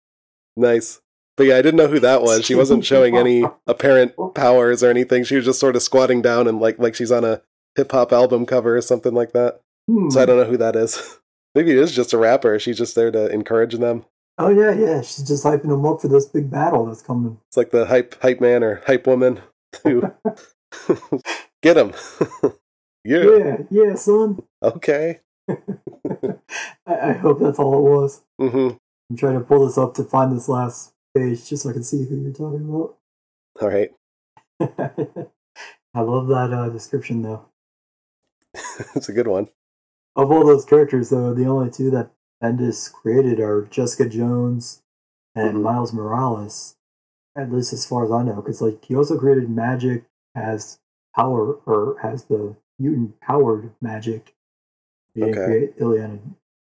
Nice. But yeah, I didn't know who that was. She wasn't showing any apparent powers or anything. She was just sort of squatting down and like like she's on a hip hop album cover or something like that. Hmm. So I don't know who that is. Maybe it is just a rapper. She's just there to encourage them. Oh yeah, yeah. She's just hyping them up for this big battle that's coming. It's like the hype hype man or hype woman who get him. yeah. Yeah, yeah, son. Okay. I, I hope that's all it was. hmm I'm trying to pull this up to find this last page just so I can see who you're talking about. All right. I love that uh, description though. it's a good one. Of all those characters, though, the only two that Bendis created are Jessica Jones and Mhm. Miles Morales. At least as far as I know, because like he also created magic as power or as the mutant powered magic. He didn't Okay. create Illyana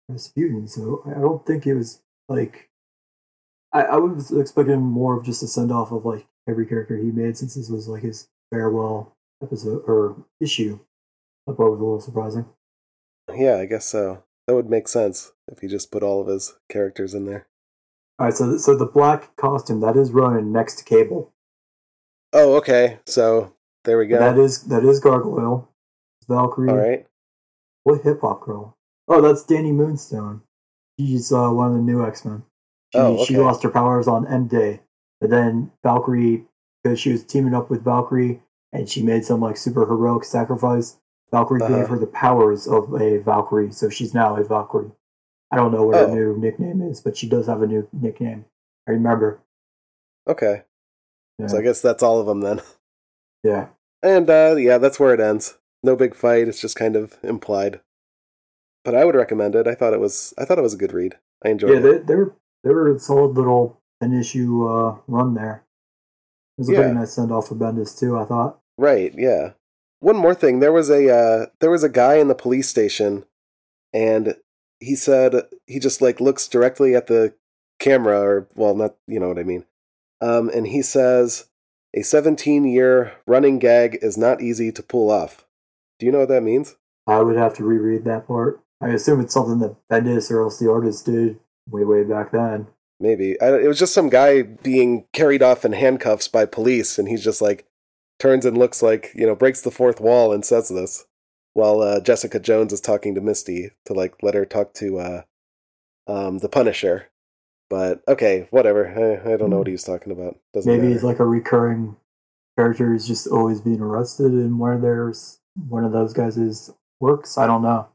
Rasputin, so I don't think it was like. I, I was expecting more of just a send off of like every character he made, since this was like his farewell episode or issue. I thought it was a little surprising. Yeah, I guess so. That would make sense if he just put all of his characters in there. All right, so so the black costume that is running next to Cable. Oh, okay. So there we go. That is that is Gargoyle. Valkyrie. all right. What hip hop girl? Oh, that's Danny Moonstone. She's uh, one of the new X Men. She, Oh, she lost her powers on M Day, but then Valkyrie, because she was teaming up with Valkyrie, and she made some like super heroic sacrifice. Valkyrie Uh-huh. gave her the powers of a Valkyrie, so she's now a Valkyrie. I don't know what Oh. her new nickname is, but she does have a new nickname. I remember. Okay. Yeah. So I guess that's all of them then. yeah. And uh, yeah, that's where it ends. No big fight. It's just kind of implied. But I would recommend it. I thought it was. I thought it was a good read. I enjoyed yeah, it. they, they were they were a solid little an issue uh, run there. It was a Yeah. pretty nice send off for Bendis too. I thought. Right, yeah. One more thing, there was a uh, there was a guy in the police station and he said he just like looks directly at the camera or well not you know what I mean. Um and he says a 17 year running gag is not easy to pull off. Do you know what that means? I would have to reread that part. I assume it's something that Bendis or else the artist did way way back then. Maybe. I, it was just some guy being carried off in handcuffs by police and he's just like turns and looks like, you know, breaks the fourth wall and says this while uh, Jessica Jones is talking to Misty to like let her talk to uh um the Punisher. But okay, whatever. I, I don't know what he was talking about. Doesn't Maybe matter. he's like a recurring character who's just always being arrested in one of theirs one of those guys' works. I don't know.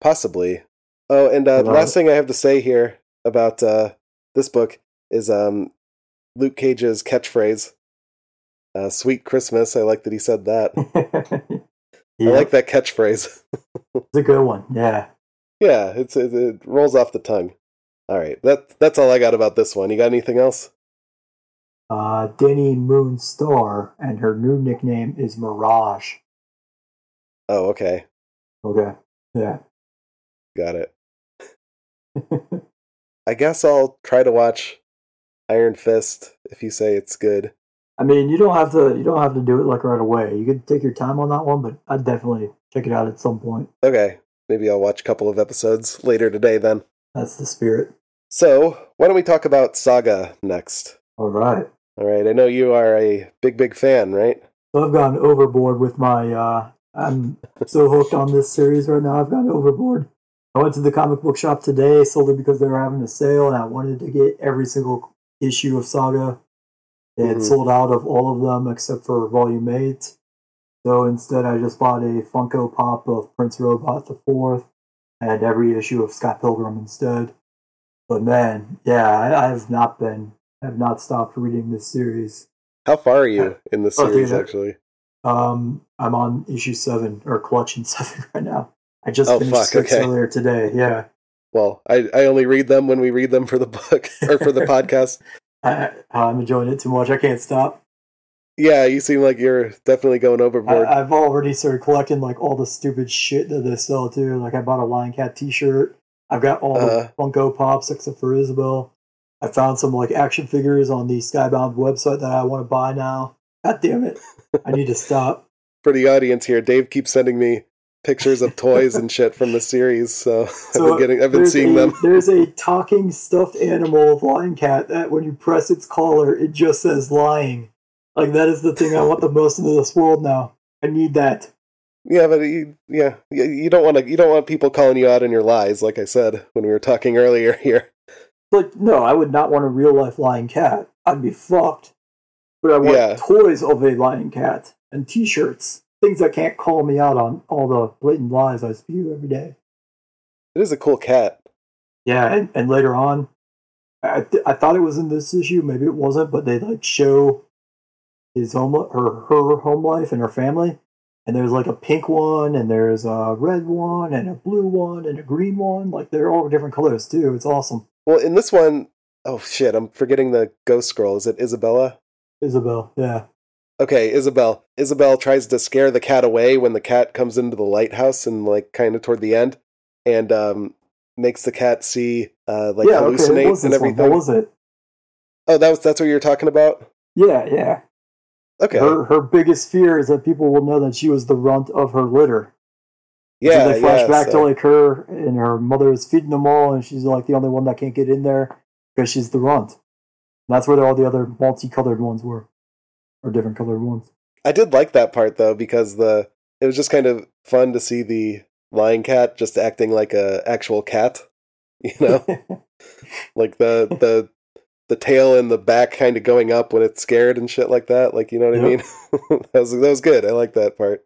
Possibly. Oh, and uh, the Hello? last thing I have to say here about uh, this book is um, Luke Cage's catchphrase. Uh, Sweet Christmas. I like that he said that. yeah, I like that catchphrase. it's a good one. Yeah. yeah, it's it, it rolls off the tongue. All right, that that's all I got about this one. You got anything else? Uh, Dani Moonstar, and her new nickname is Mirage. Oh, okay, Okay. Yeah. got it. I guess I'll try to watch Iron Fist if you say it's good. I mean, you don't have to. You don't have to do it like right away. You could take your time on that one, but I'd definitely check it out at some point. Okay, maybe I'll watch a couple of episodes later today then. That's the spirit. So, why don't we talk about Saga next? All right. All right, I know you are a big, big fan, right? So I've gone overboard with my. Uh, I'm so hooked on this series right now. I've gone overboard. I went to the comic book shop today solely because they were having a sale, and I wanted to get every single issue of Saga. They had Mhm. sold out of all of them except for Volume Eight. So instead, I just bought a Funko Pop of Prince Robot the Fourth, and every issue of Scott Pilgrim instead. But man, yeah, I, I have not been, have not stopped reading this series. How far are you in the Oh, series, actually? Um, I'm on issue seven or clutch in seven right now. I just Oh, finished fuck, six okay. earlier today. Yeah, Well, I, I only read them when we read them for the book or for the podcast. I, I'm enjoying it too much. I can't stop. Yeah, you seem like you're definitely going overboard. I, I've already started collecting like all the stupid shit that they sell too. Like I bought a Lying Cat T-shirt. I've got all Uh-huh. the Funko Pops except for Isabel. I found some like action figures on the Skybound website that I want to buy now. God damn it! I need to stop. for the audience here, Dave keeps sending me pictures of toys and shit from the series, so, I've been getting, I've been seeing a, them. There's a talking stuffed animal of lying cat that when you press its collar, it just says lying. Like that is the thing I want the most in this world now. I need that. Yeah, but you, yeah, you, don't want to. You don't want people calling you out on your lies, like I said when we were talking earlier here. Like, no, I would not want a real life lying cat. I'd be fucked. But I want Yeah. toys of a lying cat and t shirts. Things that can't call me out on all the blatant lies I spew every day. It is a cool cat. Yeah, and, and later on, I, th- I thought it was in this issue, maybe it wasn't, but they like show his home, li- her, her home life and her family. And there's like a pink one, and there's a red one, and a blue one, and a green one. Like they're all different colors too. It's awesome. Well, in this one, oh shit, I'm forgetting the ghost girl. Is it Isabella? Isabel, yeah. Okay, Isabel. Isabel tries to scare the cat away when the cat comes into the lighthouse and like kind of toward the end, and um, makes the cat see uh, like yeah, hallucinate was and this one. everything. What was it? Oh, that was that's what you were talking about. Yeah, yeah. Okay, Her her biggest fear is that people will know that she was the runt of her litter. yeah, so they flash yeah. back so- to like her and her mother is feeding them all, and she's like the only one that can't get in there because she's the runt. That's where all the other multicolored ones were, or different colored ones. I did like that part though because the it was just kind of fun to see the lying cat just acting like a actual cat, you know, like the the the tail and the back kind of going up when it's scared and shit like that. Like you know what I mean? that was that was good. I like that part.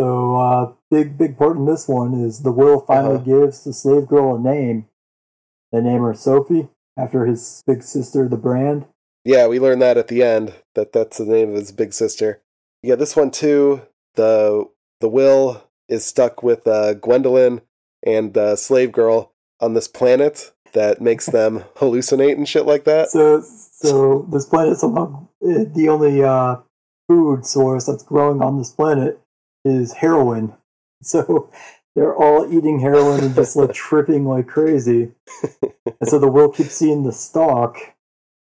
so uh, big big part in this one is the will finally Uh-huh. gives the slave girl a name. They name her Sophie after his big sister, the brand. Yeah, we learned that at the end that that's the name of his big sister. Yeah, this one too. The the will is stuck with uh, Gwendolyn and the slave girl on this planet that makes them hallucinate and shit like that. So, so this planet somehow eh, the only uh, food source that's growing on this planet is heroin. So they're all eating heroin and just like tripping like crazy. And so the will keeps seeing the stalk.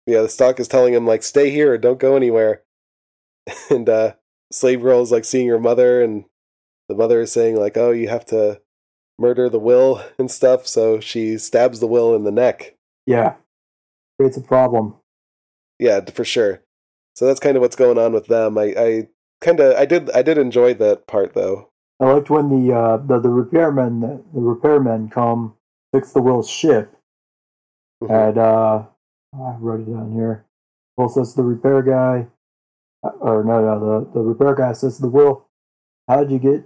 Yeah, the Stalk is telling him like, "Stay here, don't go anywhere." And uh, slave girl is like seeing her mother, and the mother is saying like, "Oh, you have to murder the will and stuff." So she stabs the will in the neck. Yeah, creates a problem. Yeah, for sure. So that's kind of what's going on with them. I, I kind of, I did, I did enjoy that part though. I liked when the uh, the the repairmen the repairmen come fix the will's ship. Mhm. And uh, I wrote it down here. Will says to the repair guy, uh, or no, no, the, the repair guy says to the Will, "How did you get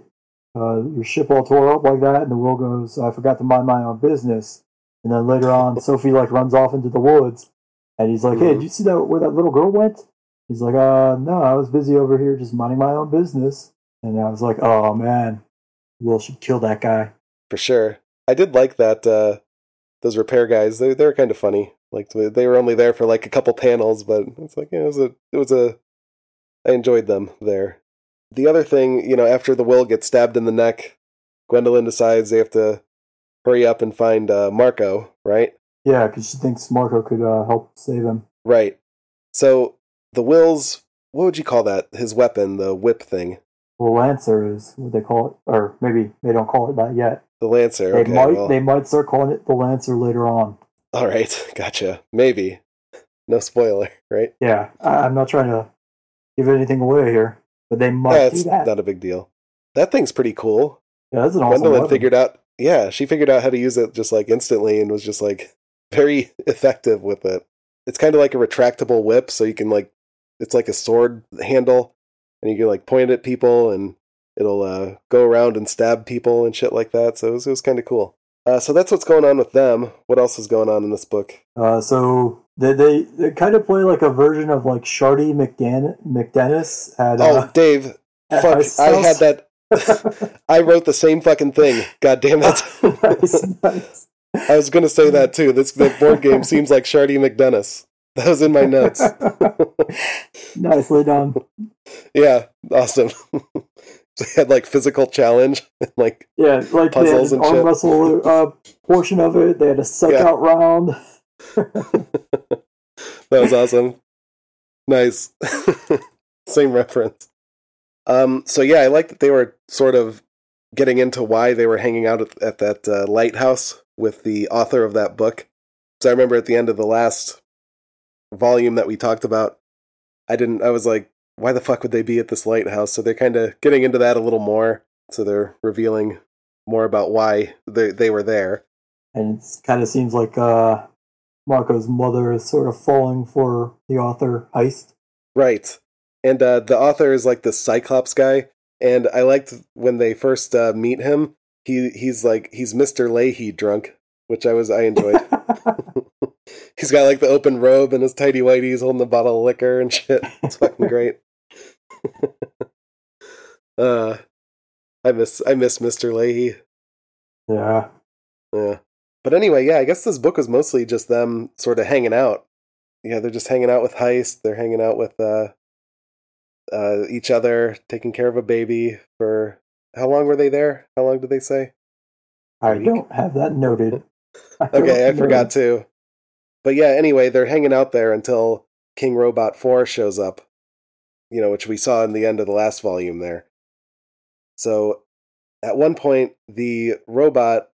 uh, your ship all tore up like that?" And the Will goes, "I forgot to mind my own business." And then later on, Sophie like runs off into the woods, and he's like, "Hey, Mhm. did you see that where that little girl went?" He's like, "Uh, no, I was busy over here just minding my own business." And I was like, "Oh man, Will should kill that guy." for sure. I did like that. Uh, those repair guys, they they're kind of funny. Like they they were only there for like a couple panels, but it's like yeah, it was a it was a. I enjoyed them there. The other thing, you know, after the will gets stabbed in the neck, Gwendolyn decides they have to hurry up and find uh, Marco. Right, Yeah, because she thinks Marco could uh, help save him. right. So the will's what would you call that? His weapon, the whip thing, Well, Lancer is what they call it, or maybe they don't call it that yet. the lancer. They Okay, might well, they might start calling it the Lancer later on. All right, gotcha. Maybe, no spoiler, right? Yeah, I'm not trying to give anything away here, but they might Yeah, do it's that. not a big deal. That thing's pretty cool. yeah, that's an awesome Gwendolyn weapon. figured out, yeah, she figured out how to use it just like instantly and was just like very effective with it. It's kind of like a retractable whip, so you can like, it's like a sword handle, and you can like point it at people and it'll uh, go around and stab people and shit like that. So it was, it was kind of cool. Uh, so that's what's going on with them. What else is going on in this book? Uh, so they, they they kind of play like a version of like Shardy McDan- McDennis at Oh, uh, Dave, at fuck, I had that. I wrote the same fucking thing. God damn it. nice, nice. I was going to say that too. This the board game seems like Shardy McDennis. That was in my notes. Nicely done. yeah, awesome. They had like physical challenge and like Yeah, like Puzzles an and arm shit. wrestle uh, portion of it. They had a psych Yeah. out round. that was awesome. Nice. Same reference. Um so yeah, I like that they were sort of getting into why they were hanging out at, at that uh, lighthouse with the author of that book. So I remember at the end of the last volume that we talked about, I didn't I was like why the fuck would they be at this lighthouse? So they're kind of getting into that a little more. So they're revealing more about why they they were there. And it kind of seems like uh, Marco's mother is sort of falling for the author heist. Right. And uh, the author is like the Cyclops guy. And I liked when they first uh, meet him. He he's like he's Mr. Lahey drunk, which I was I enjoyed. he's got like the open robe and his tidy whities holding the bottle of liquor and shit. It's fucking great. uh, I miss I miss Mr. Lahey. yeah. Yeah. But anyway, yeah, I guess this book was mostly just them sort of hanging out. Yeah, they're just hanging out with Heist. They're hanging out with uh, uh, each other, taking care of a baby for how long were they there? How long did they say? I don't have that noted. I Okay, I forgot to. But yeah, anyway, they're hanging out there until King Robot 4 shows up, you know, which we saw in the end of the last volume there. So at one point, the robot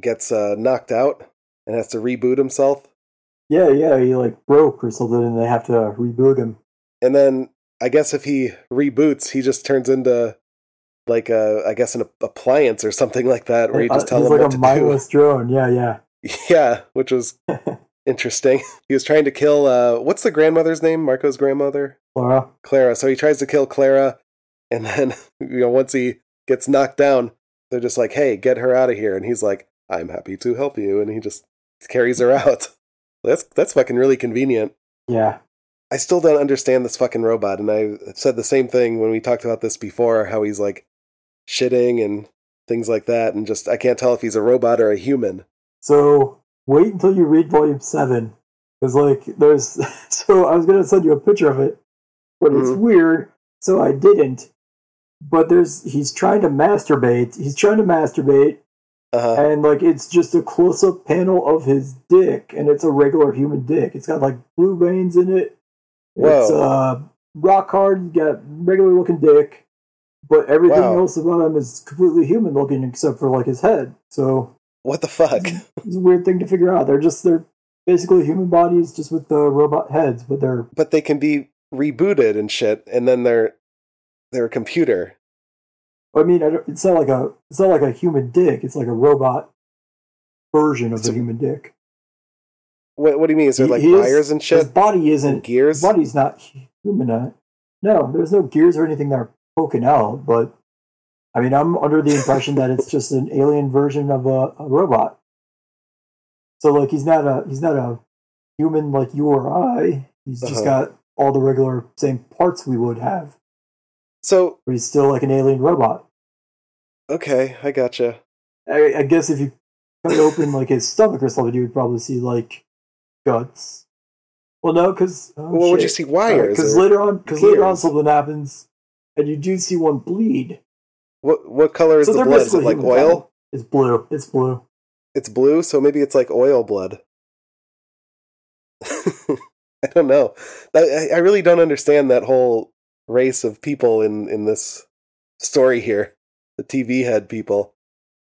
gets uh, knocked out and has to reboot himself. Yeah, yeah, he like broke or something, and they have to reboot him. And then I guess if he reboots, he just turns into like a, I guess an appliance or something like that, where you just Uh, tell he's him like what a to do. mindless drone. Yeah, yeah. Yeah, which was interesting. He was trying to kill uh what's the grandmother's name? Marco's grandmother? Clara. Clara. So he tries to kill Clara and then you know once he gets knocked down, they're just like, "Hey, get her out of here." And he's like, "I'm happy to help you." And he just carries her out. That's that's fucking really convenient. Yeah. I still don't understand this fucking robot and I said the same thing when we talked about this before how he's like shitting and things like that and just I can't tell if he's a robot or a human. So wait until you read volume seven, because like there's. So I was gonna send you a picture of it, but it's Mhm. weird. So I didn't. But there's he's trying to masturbate. He's trying to masturbate, Uh-huh. and like it's just a close-up panel of his dick, and it's a regular human dick. It's got like blue veins in it. It's Whoa. uh, rock hard. Got regular-looking dick, but everything Wow. else about him is completely human-looking except for like his head. So What the fuck? it's a weird thing to figure out. They're just they're basically human bodies, just with the robot heads, but they're but they can be rebooted and shit, and then they're they're a computer. I mean, I don't, it's not like a it's not like a human dick. It's like a robot version of So- the human dick. What What do you mean? Is there He- like wires and shit? His body isn't. Gears? body's not human. uh, No, there's no gears or anything that are poking out. But I mean, I'm under the impression that it's just an alien version of a, a robot. So like, he's not a he's not a human like you or I. He's just Uh-huh. got all the regular same parts we would have. So but he's still like an alien robot. okay, I gotcha. I, I guess if you cut open like his stomach or something, you would probably see like guts. Well, no, because well, what would you see wires? Because later on, because later on something happens, and you do see one bleed. What What color is So the blood? Is it like oil? It's blue. It's blue. It's blue, so maybe it's like oil blood. I don't know. I, I really don't understand that whole race of people in in this story here. The TV head people.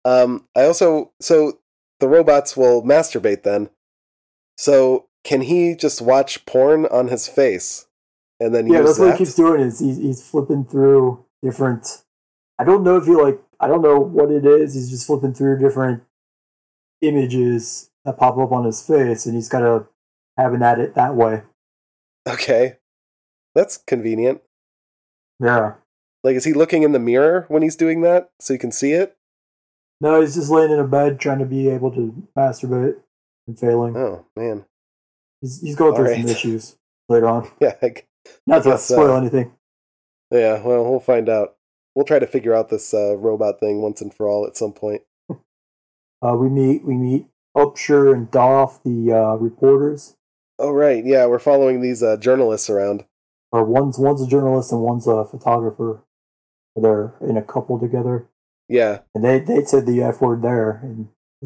Um, I also so the robots will masturbate then. So can he just watch porn on his face and then Yeah, that's what that? he keeps doing. Is he's he's flipping through different. I don't know if he like. I don't know what it is. He's just flipping through different images that pop up on his face, and he's kind of having at it that way. Okay, that's convenient. Yeah. Like, is he looking in the mirror when he's doing that so you can see it? No, he's just laying in a bed trying to be able to masturbate and failing. Oh man, He's, he's going through Alright. some issues later on. yeah, I, Not to guess, spoil uh, anything. Yeah, well, we'll find out. We'll try to figure out this uh, robot thing once and for all at some point. Uh, we meet we meet Upshur and Doff, the uh, reporters. Oh, right. Yeah, we're following these uh, journalists around. Or one's one's a journalist and one's a photographer. They're in a couple together, Yeah, and they they said the f word there.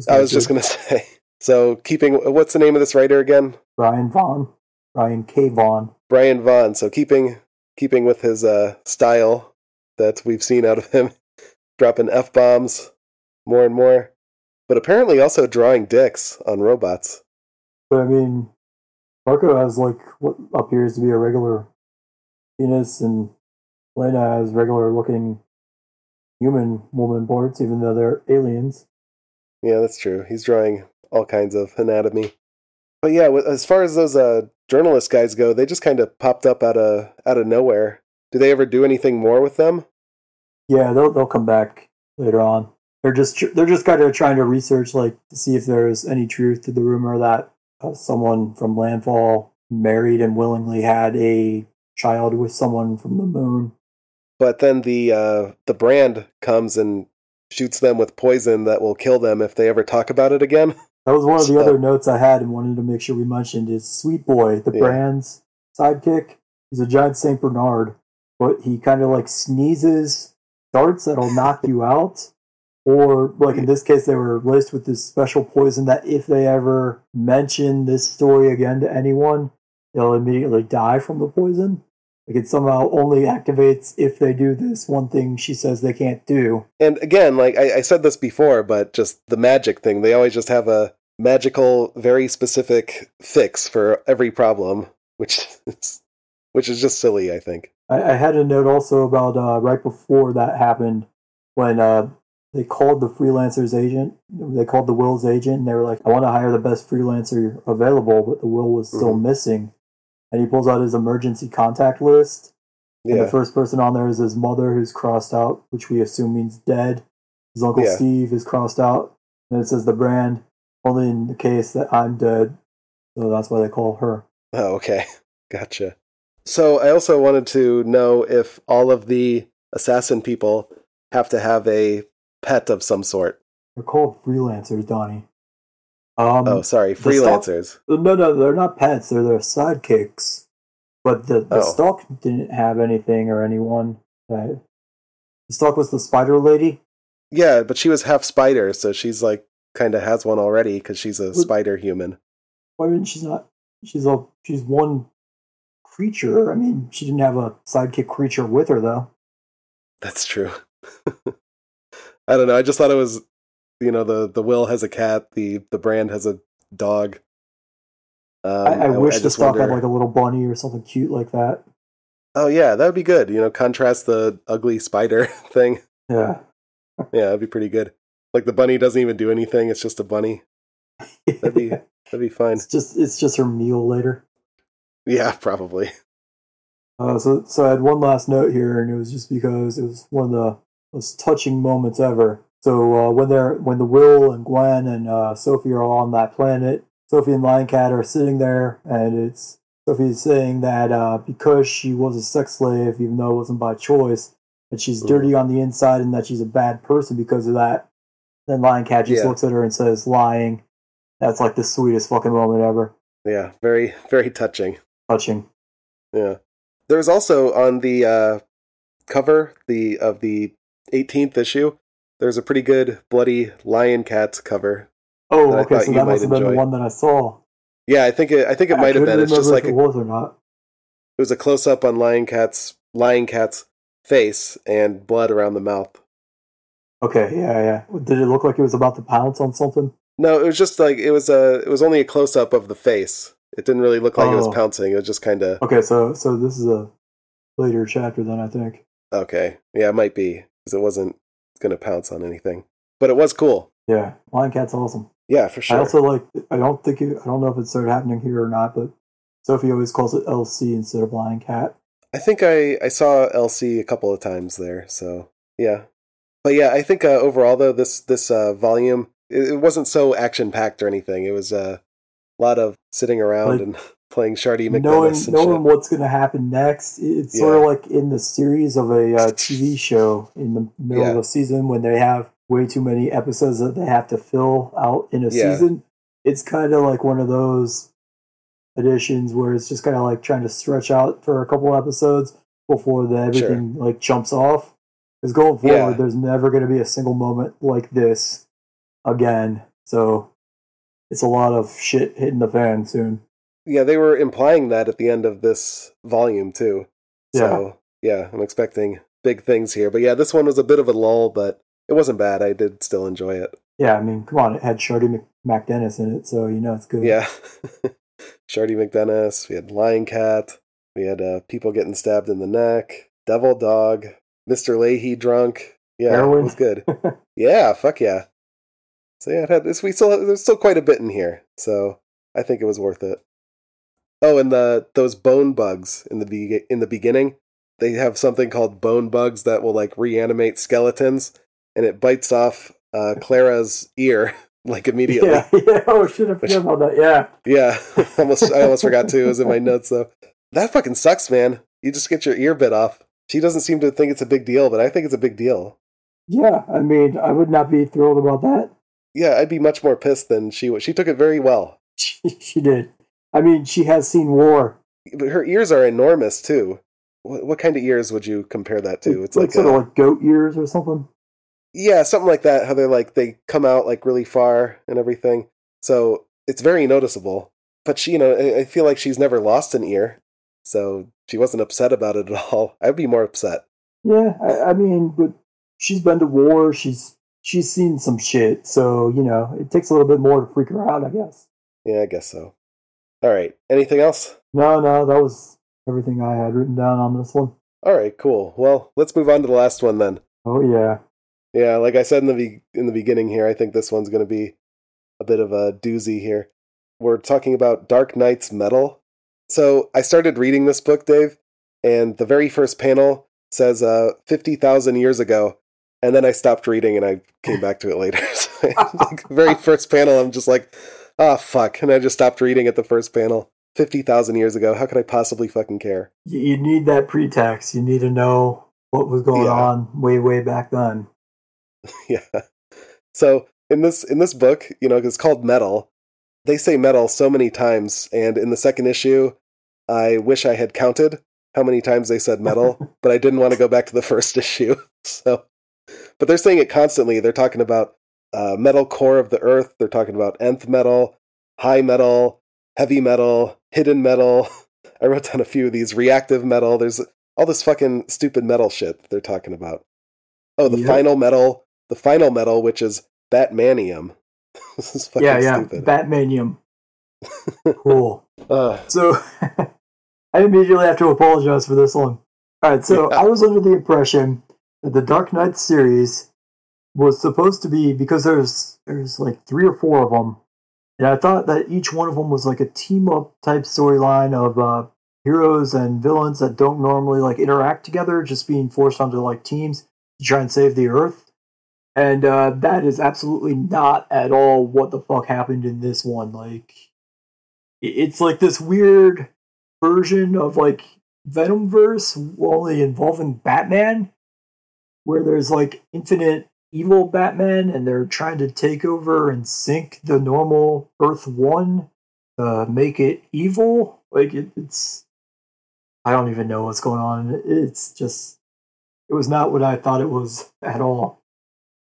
I was just to say. So, keeping. What's the name of this writer again? Brian Vaughan, Brian K. Vaughan. Brian Vaughan. So, keeping keeping with his uh, style that we've seen out of him, dropping F bombs more and more. But apparently also drawing dicks on robots. But I mean, Marco has like what appears to be a regular penis, and Alana has regular looking human woman parts, even though they're aliens. Yeah, that's true. He's drawing all kinds of anatomy. But yeah, as far as those uh, journalist guys go, they just kind of popped up out of out of nowhere. Do they ever do anything more with them? Yeah, they'll they'll come back later on. They're just they're just kind of trying to research like to see if there's any truth to the rumor that uh, someone from Landfall married and willingly had a child with someone from the moon. But then the uh, the brand comes and shoots them with poison that will kill them if they ever talk about it again. That was one of the so, other notes I had and wanted to make sure we mentioned is Sweet Boy, the yeah. brand's sidekick. He's a giant Saint Bernard, but he kind of like sneezes darts that'll knock you out. Or like in this case, they were laced with this special poison that if they ever mention this story again to anyone, they'll immediately die from the poison. Like it somehow only activates if they do this one thing she says they can't do. And again, like I, I said this before, but just the magic thing, they always just have a magical, very specific fix for every problem, which is which is just silly, I think. I, I had a note also about uh, right before that happened when uh, they called the freelancer's agent. They called the Will's agent, and they were like, "I want to hire the best freelancer available," but the Will was still mm-hmm. missing and he pulls out his emergency contact list. Yeah. And the first person on there is his mother, who's crossed out, which we assume means dead. His uncle yeah. Steve is crossed out. And it says the brand, only in the case that I'm dead. So that's why they call her. Oh, okay. Gotcha. So I also wanted to know if all of the assassin people have to have a pet of some sort. They're called freelancers, Donnie. Um, oh, sorry, freelancers. Stalk, no, no, they're not pets. They're their sidekicks. But the the oh. stalk didn't have anything or anyone. Right? The stalk was the spider lady. Yeah, but she was half spider, so she's like kind of has one already because she's a but, spider human. Why I mean, she's not. She's a she's one creature. I mean, she didn't have a sidekick creature with her though. That's true. I don't know. I just thought it was you know the the will has a cat the the brand has a dog. Um, I, I, wish I the Stalk wonder... had like a little bunny or something cute like that. Oh yeah that would be good you know contrast the ugly spider thing. Yeah. Yeah that'd be pretty good. Like the bunny doesn't even do anything it's just a bunny. That'd be that'd be fine. It's just it's just her meal later yeah probably uh, so so i had one last note here and it was just because it was one of the most touching moments ever so uh, when they're when the Will and Gwen and uh, Sophie are all on that planet, Sophie and Lying Cat are sitting there, and it's Sophie's saying that uh, because she was a sex slave, even though it wasn't by choice, that she's Ooh. dirty on the inside and that she's a bad person because of that. Then Lying Cat just yeah. looks at her and says, "Lying." That's like the sweetest fucking moment ever. Yeah, very very touching. Touching. Yeah. There's also on the uh, cover the of the 18th issue there's a pretty good bloody lying cat cover. Oh, okay, so that must have been the one that I saw. Yeah, I think it. I think it I might have been. It's just like it a, was or not. It was a close up on lying cat's lying cat's face and blood around the mouth. Okay, yeah, yeah. Did it look like it was about to pounce on something? No, it was just like it was a. It was only a close up of the face. It didn't really look like oh. it was oh. pouncing. It was just kind of. Okay, so so this is a later chapter then I think. Okay, yeah, it might be because it wasn't going to pounce on anything. But it was cool. Yeah, Lying Cat's awesome. Yeah, for sure. I also like. I don't think. It, I don't know if it started happening here or not, but Sophie always calls it LC instead of Lying Cat. I think I I saw LC a couple of times there. So yeah, but yeah, I think uh, overall though this this uh, volume it, it wasn't so action packed or anything. It was uh, a lot of sitting around like, and playing Shardy McDunas. Knowing, knowing what's going to happen next. It's yeah. sort of like in the series of a uh, TV show in the middle yeah. of the season when they have way too many episodes that they have to fill out in a yeah. season. It's kind of like one of those editions where it's just kind of like trying to stretch out for a couple episodes before the everything sure. like jumps off. Because going forward, there's never going to be a single moment like this again. So it's a lot of shit hitting the fan soon yeah, they were implying that at the end of this volume too. Yeah. So yeah, I'm expecting big things here. But yeah, this one was a bit of a lull, but it wasn't bad. I did still enjoy it. Yeah, I mean, come on, it had Shardy McDennis in it, so you know it's good. Yeah, Shardy McDennis. We had Lying Cat. We had uh, people getting stabbed in the neck, Devil Dog, Mr. Lahey drunk. Yeah, Heroin. it was good. yeah, fuck yeah. So yeah, it had this. We still there's still quite a bit in here, so I think it was worth it. Oh, and the those bone bugs in the be- in the beginning, they have something called bone bugs that will like reanimate skeletons, and it bites off uh, Klara's ear like immediately. Yeah, yeah. Oh shit, I forgot about that. Yeah. Yeah, almost. I almost forgot too. It was in my notes though. That fucking sucks, man. You just get your ear bit off. She doesn't seem to think it's a big deal, but I think it's a big deal. Yeah, I mean, I would not be thrilled about that. Yeah, I'd be much more pissed than she was. She took it very well. She, did. I mean, she has seen war. But her ears are enormous too. What, what kind of ears would you compare that to? It's like, sort a- of like goat ears or something. yeah, something like that. How they're like they come out like really far and everything. So it's very noticeable. But she, you know, I, I feel like she's never lost an ear, so she wasn't upset about it at all. I'd be more upset. Yeah, I, I mean, but she's been to war. She's she's seen some shit. So you know, it takes a little bit more to freak her out, I guess. Yeah, I guess so. All right. Anything else? No, no, that was everything I had written down on this one. All right, cool. Well, let's move on to the last one then. Oh yeah, Yeah, like I said in the be- in the beginning here, I think this one's going to be a bit of a doozy here. We're talking about Dark Nights Metal. So I started reading this book, Dave, and the very first panel says uh, 50,000 years ago, and then I stopped reading and I came back to it later. So, like, very first panel, I'm just like, ah, fuck. And I just stopped reading at the first panel. 50,000 years ago. How could I possibly fucking care? you, you need that pretext. You need to know what was going Yeah. on way, way back then. yeah. So in this in this book, you know, it's called Metal. They say metal so many times, and in the second issue, I wish I had counted how many times they said metal, but I didn't want to go back to the first issue. So, but they're saying it constantly. They're talking about uh, metal core of the earth. They're talking about nth metal, high metal, heavy metal, hidden metal. I wrote down a few of these. Reactive metal. There's all this fucking stupid metal shit they're talking about. Oh, the Yep. final metal, the final metal, which is Batmanium. this is fucking yeah, yeah, stupid. Batmanium. cool. Ugh. So I immediately have to apologize for this one. All right, so Yeah. I was under the impression the Dark Knight series was supposed to be because there's there's like three or four of them, and I thought that each one of them was like a team up type storyline of uh, heroes and villains that don't normally like interact together, just being forced onto like teams to try and save the Earth. And uh, that is absolutely not at all what the fuck happened in this one. Like, it's like this weird version of like Venomverse, only involving Batman, where there's like infinite evil Batman, and they're trying to take over and sink the normal Earth One to make it evil. Like it, it's, I don't even know what's going on. It's just, it was not what I thought it was at all.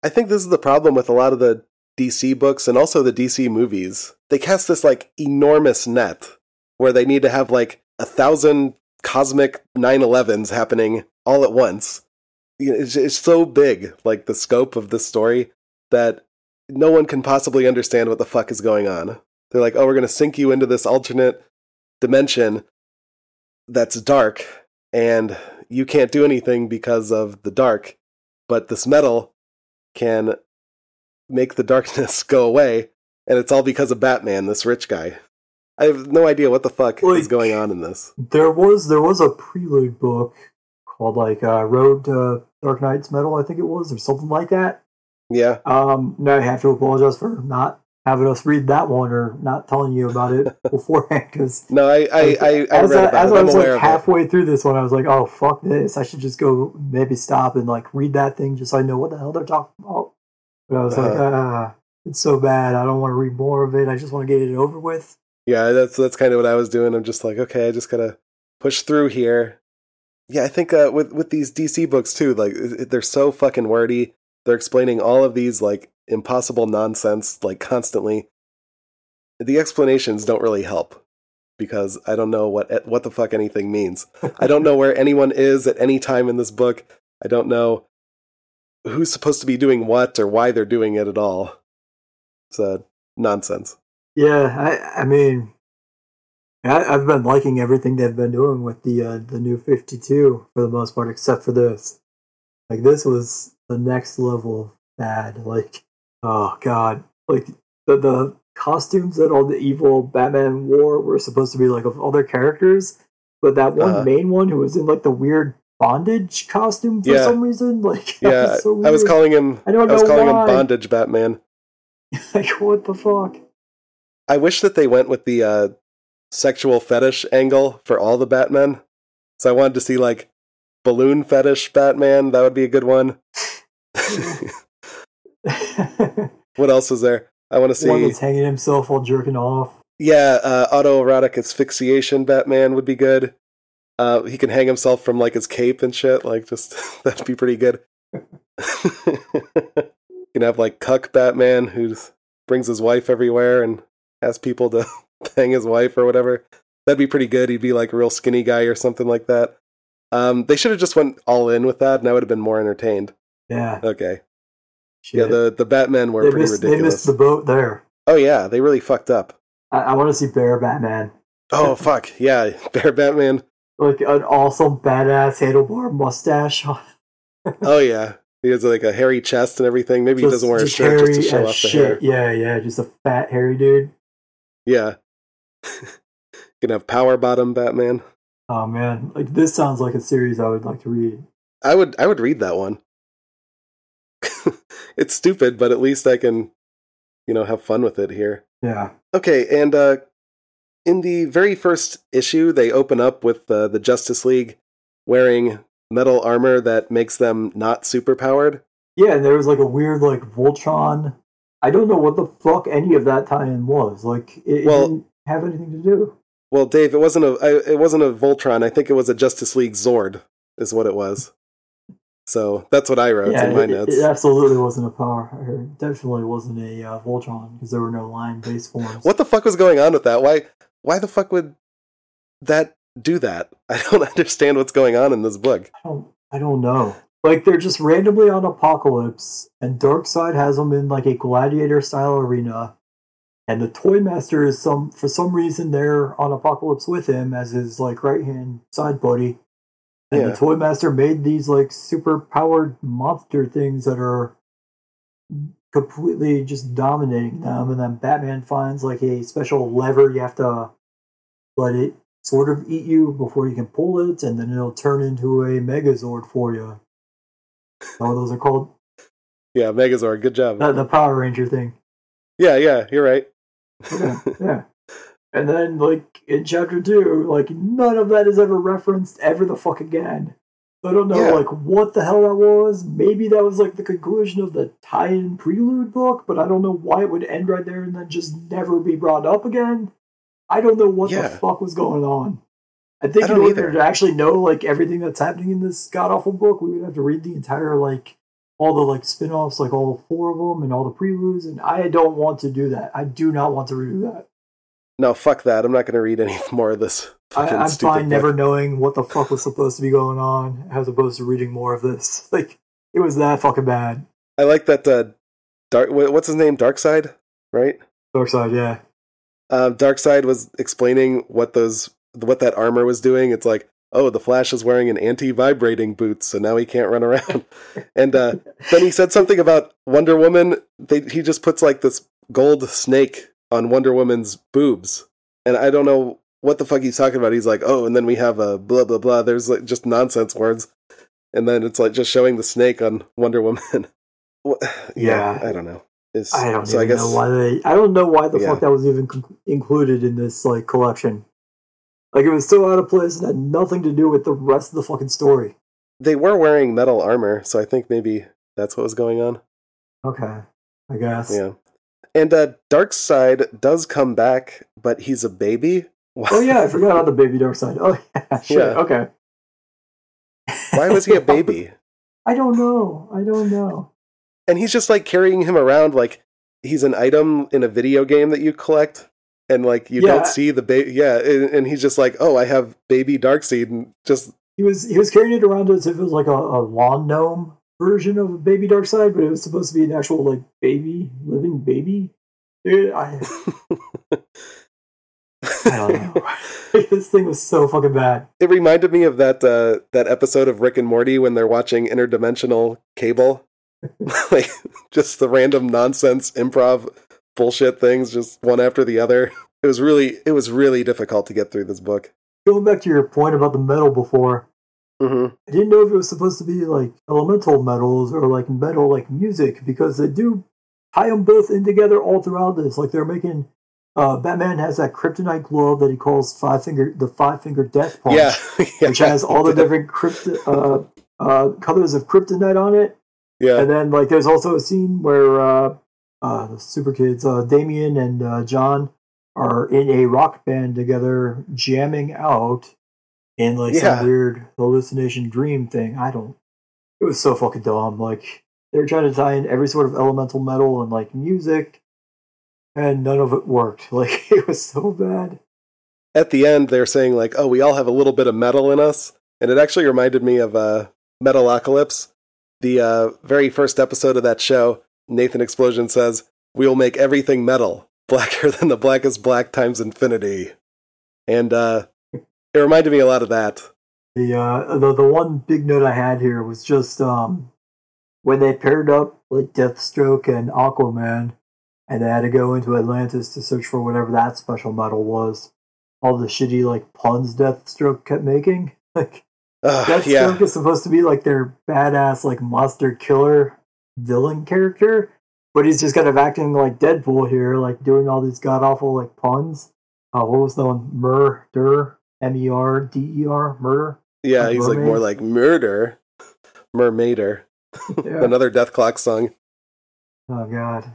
I think this is the problem with a lot of the DC books and also the DC movies. They cast this like enormous net where they need to have like a thousand cosmic 911s happening all at once. It's, it's so big, like the scope of the story, that no one can possibly understand what the fuck is going on. They're like, oh, we're going to sink you into this alternate dimension that's dark, and you can't do anything because of the dark. But this metal can make the darkness go away, and it's all because of Batman, this rich guy. I have no idea what the fuck is going on in this. There was there was a prelude book called like uh, Road to Dark Nights Metal, I think it was, or something like that. Yeah, Um, now I have to apologize for not having us read that one or not telling you about it beforehand because no, I I I, I as, read I, as it. I was like halfway through this one, I was like, "Oh fuck this! I should just go maybe stop and like read that thing just so I know what the hell they're talking about." But I was like, Uh-huh. "Ah, it's so bad. I don't want to read more of it. I just want to get it over with." Yeah, that's that's kind of what I was doing. I'm just like, okay, I just gotta push through here. Yeah, I think uh, with with these DC books too, like they're so fucking wordy. They're explaining all of these like impossible nonsense like constantly. The explanations don't really help because I don't know what what the fuck anything means. I don't know where anyone is at any time in this book. I don't know who's supposed to be doing what or why they're doing it at all. It's uh, nonsense. Yeah, I I mean, I, I've been liking everything they've been doing with the uh, the new Fifty Two for the most part, except for this. Like this was the next level of bad. Like, oh god, like the the costumes that all the evil Batman wore were supposed to be like of other characters, but that one Uh-huh. main one who was in like the weird bondage costume for Yeah. some reason, like Yeah, was so I was calling him. I don't I was know calling why. him Bondage Batman. like what the fuck? I wish that they went with the uh, sexual fetish angle for all the Batmen. So I wanted to see like balloon fetish Batman. That would be a good one. what else is there? I want to see one that's hanging himself while jerking off. Yeah, uh, autoerotic asphyxiation Batman would be good. Uh, he can hang himself from like his cape and shit. Like, just that'd be pretty good. you can have like cuck Batman who brings his wife everywhere and asks people to hang his wife or whatever. That'd be pretty good. He'd be like a real skinny guy or something like that. Um, they should have just went all in with that, and I would have been more entertained. Yeah, Okay, shit. yeah, the the Batmen were they, pretty missed, they ridiculous. missed the boat there. oh yeah, they really fucked up. I, I want to see Bear Batman. Oh fuck, yeah, Bear Batman. Like an awesome badass handlebar mustache. Oh yeah, he has like a hairy chest and everything. Maybe he doesn't wear a shirt just to show off the shit. hair. Yeah, yeah, just a fat hairy dude. Yeah, can have Power Bottom Batman. Oh man, like this sounds like a series I would like to read. I would I would read that one. it's stupid, but at least I can, you know, have fun with it here. Yeah, Okay, and uh, in the very first issue, they open up with uh, the Justice League wearing metal armor that makes them not superpowered. yeah. And there was like a weird like Voltron. I don't know what the fuck any of that tie-in was. Like it, Well- have anything to do. Well, Dave, it wasn't a I, it wasn't a Voltron. I think it was a Justice League Zord, is what it was. So that's what I wrote yeah, in my it, notes. it absolutely wasn't a power. It definitely wasn't a uh, Voltron because there were no line-based forms. What the fuck was going on with that? Why why the fuck would that do that? I don't understand what's going on in this book. I don't, I don't know. Like they're just randomly on Apokolips, and Darkseid has them in like a gladiator style arena, and the Toy Master is some for some reason there on Apokolips with him as his like right hand side buddy. And Yeah. the Toy Master made these like super powered monster things that are completely just dominating them, and then Batman finds like a special lever you have to let it sort of eat you before you can pull it, and then it'll turn into a Megazord for you. Oh, those are called Yeah, Megazord, good job. the, the Power Ranger thing. yeah, yeah, you're right. Yeah, yeah. And then, like in chapter two, like none of that is ever referenced ever the fuck again. I don't know, Yeah. like what the hell that was. Maybe that was like the conclusion of the tie-in prelude book, but I don't know why it would end right there and then just never be brought up again. I don't know what Yeah. the fuck was going on. I think I in order either. to actually know like everything that's happening in this god awful book, we would have to read the entire like all the like spin-offs, like all four of them and all the preludes, and I don't want to do that. I do not want to redo that. No, fuck that. I'm not going to read any more of this. I, i'm fine book. never knowing what the fuck was supposed to be going on, as opposed to reading more of this. Like it was that fucking bad. I like that. Uh, Dark. What's his name? Darkseid, right? Darkseid, yeah. Um, Darkseid was explaining what those what that armor was doing. It's like, oh, the Flash is wearing an anti-vibrating boot, so now he can't run around. and uh, then he said something about Wonder Woman. They, he just puts like this gold snake on Wonder Woman's boobs, and I don't know what the fuck he's talking about. He's like, oh, and then we have a blah blah blah. There's like just nonsense words, and then it's like just showing the snake on Wonder Woman. Yeah, Yeah. I don't know. It's, I don't so I guess know why they. I don't know why the Yeah. fuck that was even included in this like collection. Like it was so out of place and had nothing to do with the rest of the fucking story. they were wearing metal armor, so I think maybe that's what was going on. Okay, I guess. Yeah. And uh Darkseid does come back, but he's a baby. Oh yeah, I forgot about the baby Darkseid. Oh yeah, shit. Yeah. Okay. Why was he a baby? I don't know. I don't know. And he's just like carrying him around like he's an item in a video game that you collect. And like you Yeah. don't see the baby, yeah, and, and he's just like, "Oh, I have baby Darkseid," and just He was he was carrying it around as if it was like a, a lawn gnome version of a baby Darkseid, but it was supposed to be an actual like baby living baby. Dude, I I don't know. this thing was so fucking bad. It reminded me of that uh, that episode of Rick and Morty when they're watching interdimensional cable, like just the random nonsense improv bullshit things, just one after the other. It was really it was really difficult to get through this book. Going back to your point about the metal before, hmm I didn't know if it was supposed to be like elemental metals or like metal like music because they do tie them both in together all throughout this. Like they're making uh, Batman has that kryptonite glove that he calls five finger the five finger death punch, Yeah, yeah. which has all the different crypto, uh, uh, colors of kryptonite on it. yeah. And then like there's also a scene where uh, the super kids, uh, Damian and uh, Jon, are in a rock band together, jamming out in like Yeah. some weird hallucination dream thing. I don't. It was so fucking dumb. Like they were trying to tie in every sort of elemental metal and like music, and none of it worked. Like it was so bad. At the end, they're saying like, "Oh, we all have a little bit of metal in us," and it actually reminded me of uh, Metalocalypse, the uh, very first episode of that show. Nathan Explosion says, "We will make everything metal, blacker than the blackest black times infinity," and uh, it reminded me a lot of that. The uh the the one big note I had here was just um when they paired up like Deathstroke and Aquaman and they had to go into Atlantis to search for whatever that special metal was. All the shitty like puns Deathstroke kept making. Like Ugh, Deathstroke yeah, is supposed to be like their badass like monster killer villain character, but he's just kind of acting like Deadpool here, like doing all these god awful like puns. Uh, what was the one? Murder, M E R D E R, murder. yeah. like He's like more like murder, mermaider, Yeah. another Dethklok song. Oh god.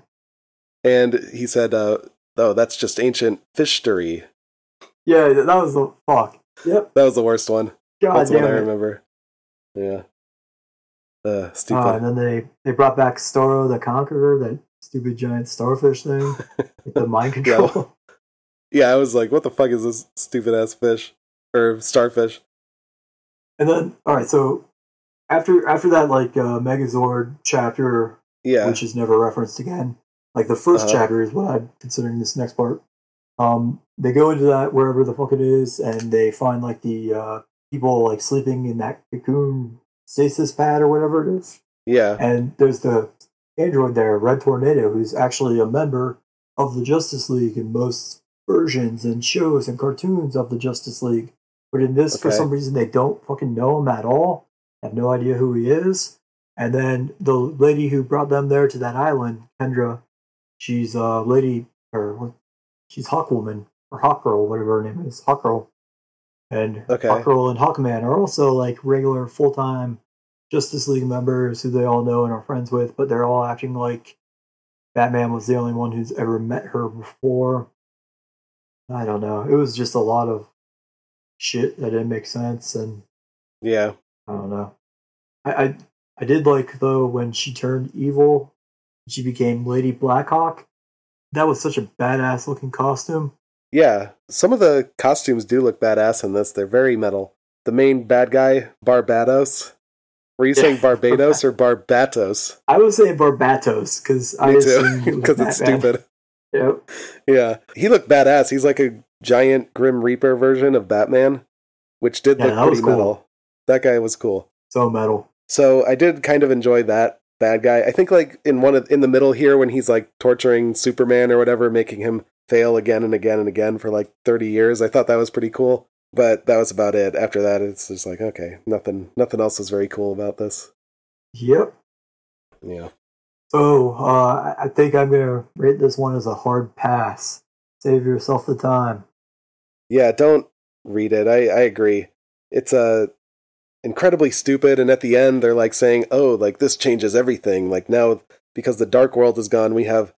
And he said, uh, "Oh, that's just ancient fishtory." Yeah, that was the fuck. Yep. That was the worst one. God That's what damn I remember. Yeah. Uh, stupid. Uh, and then they they brought back Starro the Conqueror, that stupid giant starfish thing, with the mind control. yeah, I was like, what the fuck is this stupid ass fish? Or starfish? And then, all right, so after after that, like uh, Megazord chapter, Yeah. which is never referenced again, like the 1st Uh-huh. chapter is what I'm considering this next part. Um, they go into that wherever the fuck it is, and they find like the uh, people like sleeping in that cocoon stasis pad or whatever it is. Yeah. And there's the android there, Red Tornado, who's actually a member of the Justice League in most versions and shows and cartoons of the Justice League. But in this, for some reason, they don't fucking know him at all. Have no idea who he is. And then the lady who brought them there to that island, Kendra, she's a lady, or what- she's Hawkwoman, or Hawkgirl, whatever her name is, Hawkgirl. And Okay. Hawkgirl and Hawkman are also like regular full time Justice League members who they all know and are friends with, but they're all acting like Batman was the only one who's ever met her before. I don't know. It was just a lot of shit that didn't make sense, and Yeah. I don't know. I I, I did like though when she turned evil, she became Lady Blackhawk. That was such a badass looking costume. Yeah. Some of the costumes do look badass in this. They're very metal. The main bad guy, Barbados. Were you saying Barbados or Barbatos? I would say Barbatos because I Me assumed it too. Because it's stupid. Yep. Yeah. He looked badass. He's like a giant Grim Reaper version of Batman, which did Yeah, look pretty cool. metal. That guy was cool. So metal. So I did kind of enjoy that bad guy. I think like in one of in the middle here when he's like torturing Superman or whatever, making him fail again and again and again for like thirty years. I thought that was pretty cool. But that was about it. After that, it's just like okay, nothing, nothing else was very cool about this. Yep. Yeah, So uh, I- think I'm gonna rate this one as a hard pass. Save yourself the time. yeah. Don't read it. I I agree. It's a incredibly stupid, and at the end they're like saying, "Oh, like this changes everything." Like now because the dark world is gone, we have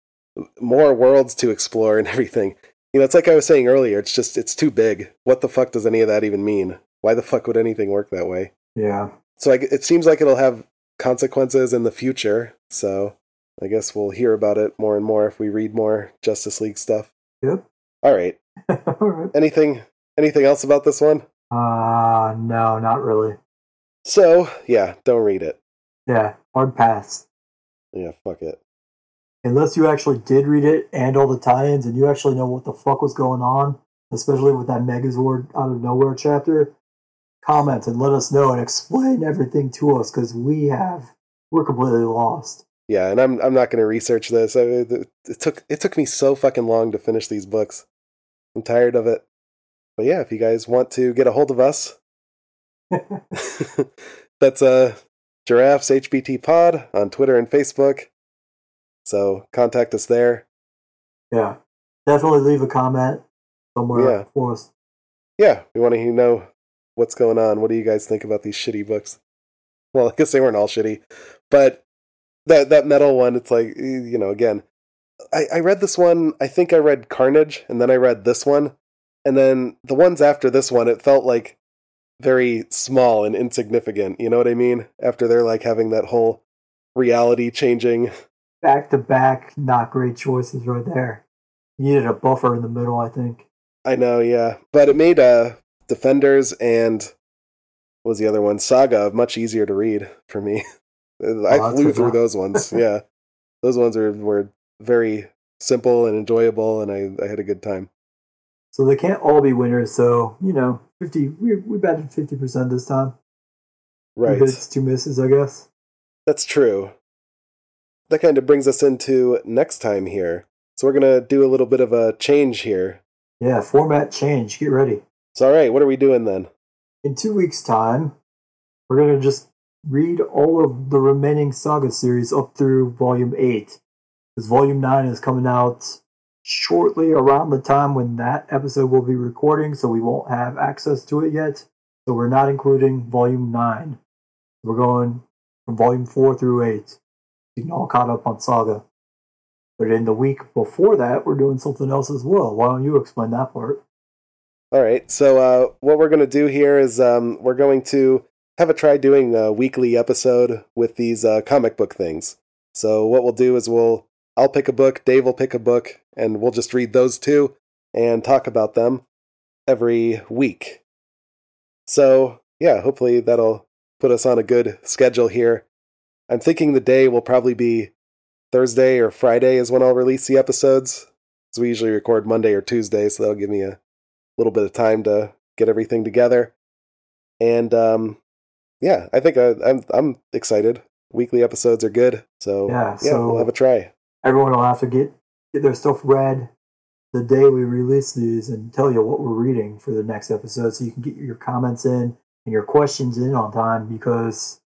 more worlds to explore and everything. You know, it's like I was saying earlier. It's just it's too big. What the fuck does any of that even mean? Why the fuck would anything work that way? Yeah. So I, it seems like it'll have consequences in the future. So I guess we'll hear about it more and more if we read more Justice League stuff. Yep. All right. All right. Anything anything else about this one? Uh no, not really. So yeah, don't read it. Yeah, hard pass. Yeah, fuck it. Unless you actually did read it and all the tie-ins, and you actually know what the fuck was going on, especially with that Megazord out of nowhere chapter, comment and let us know and explain everything to us because we have we're completely lost. Yeah, and I'm I'm not going to research this. I, it, it took it took me so fucking long to finish these books. I'm tired of it. But yeah, if you guys want to get a hold of us, that's uh Giraffes HBT Pod on Twitter and Facebook. So contact us there. Yeah, definitely leave a comment somewhere Yeah. for us. Yeah, we want to know what's going on. What do you guys think about these shitty books? Well, I guess they weren't all shitty, but that that metal one, it's like you know, again, I, I read this one. I think I read Carnage, and then I read this one, and then the ones after this one, it felt like very small and insignificant. You know what I mean? After they're like having that whole reality changing. Back to back, not great choices right there. You needed a buffer in the middle, I think. I know, yeah, but it made uh Defenders and what was the other one Saga much easier to read for me. I Oh, flew through those ones. Yeah, those ones are were very simple and enjoyable, and I I had a good time. So they can't all be winners. So you know, fifty. We we batted fifty percent this time. Right, hits, two misses, I guess. that's true. That kind of brings us into next time here. So we're gonna do a little bit of a change here. Yeah, format change. Get ready. So all right, what are we doing then? In two weeks' time, we're gonna just read all of the remaining saga series up through volume eight, because volume nine is coming out shortly around the time when that episode will be recording. So we won't have access to it yet. So we're not including volume nine. We're going from volume four through eight. You all caught up on saga. But in the week before that, we're doing something else as well. Why don't you explain that part? All right. So uh, what we're going to do here is um, we're going to have a try doing a weekly episode with these uh, comic book things. So what we'll do is we'll I'll pick a book, Dave will pick a book, and we'll just read those two and talk about them every week. So yeah, hopefully that'll put us on a good schedule here. I'm thinking the day will probably be Thursday or Friday is when I'll release the episodes. Because we usually record Monday or Tuesday, so that'll give me a little bit of time to get everything together. And um, yeah, I think I, I'm I'm excited. Weekly episodes are good, so Yeah, yeah, so- we'll have a try. everyone will have to get get their stuff read the day we release these and tell you what we're reading for the next episode so you can get your comments in and your questions in on time because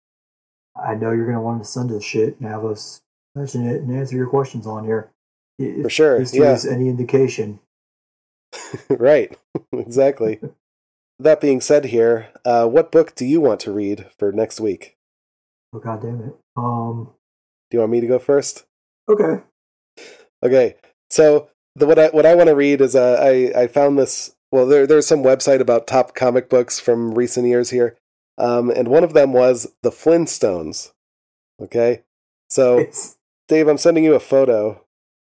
I know you're going to want to send us shit and have us mention it and answer your questions on here. If For sure, history yeah. any indication. right, exactly. that being said, here, uh, what book do you want to read for next week? Oh god damn it. Um Do you want me to go first? okay. Okay, so the what I what I want to read is uh, I I found this. Well, there there's some website about top comic books from recent years here, um, and one of them was the Flintstones. Okay, so It's, Dave, I'm sending you a photo,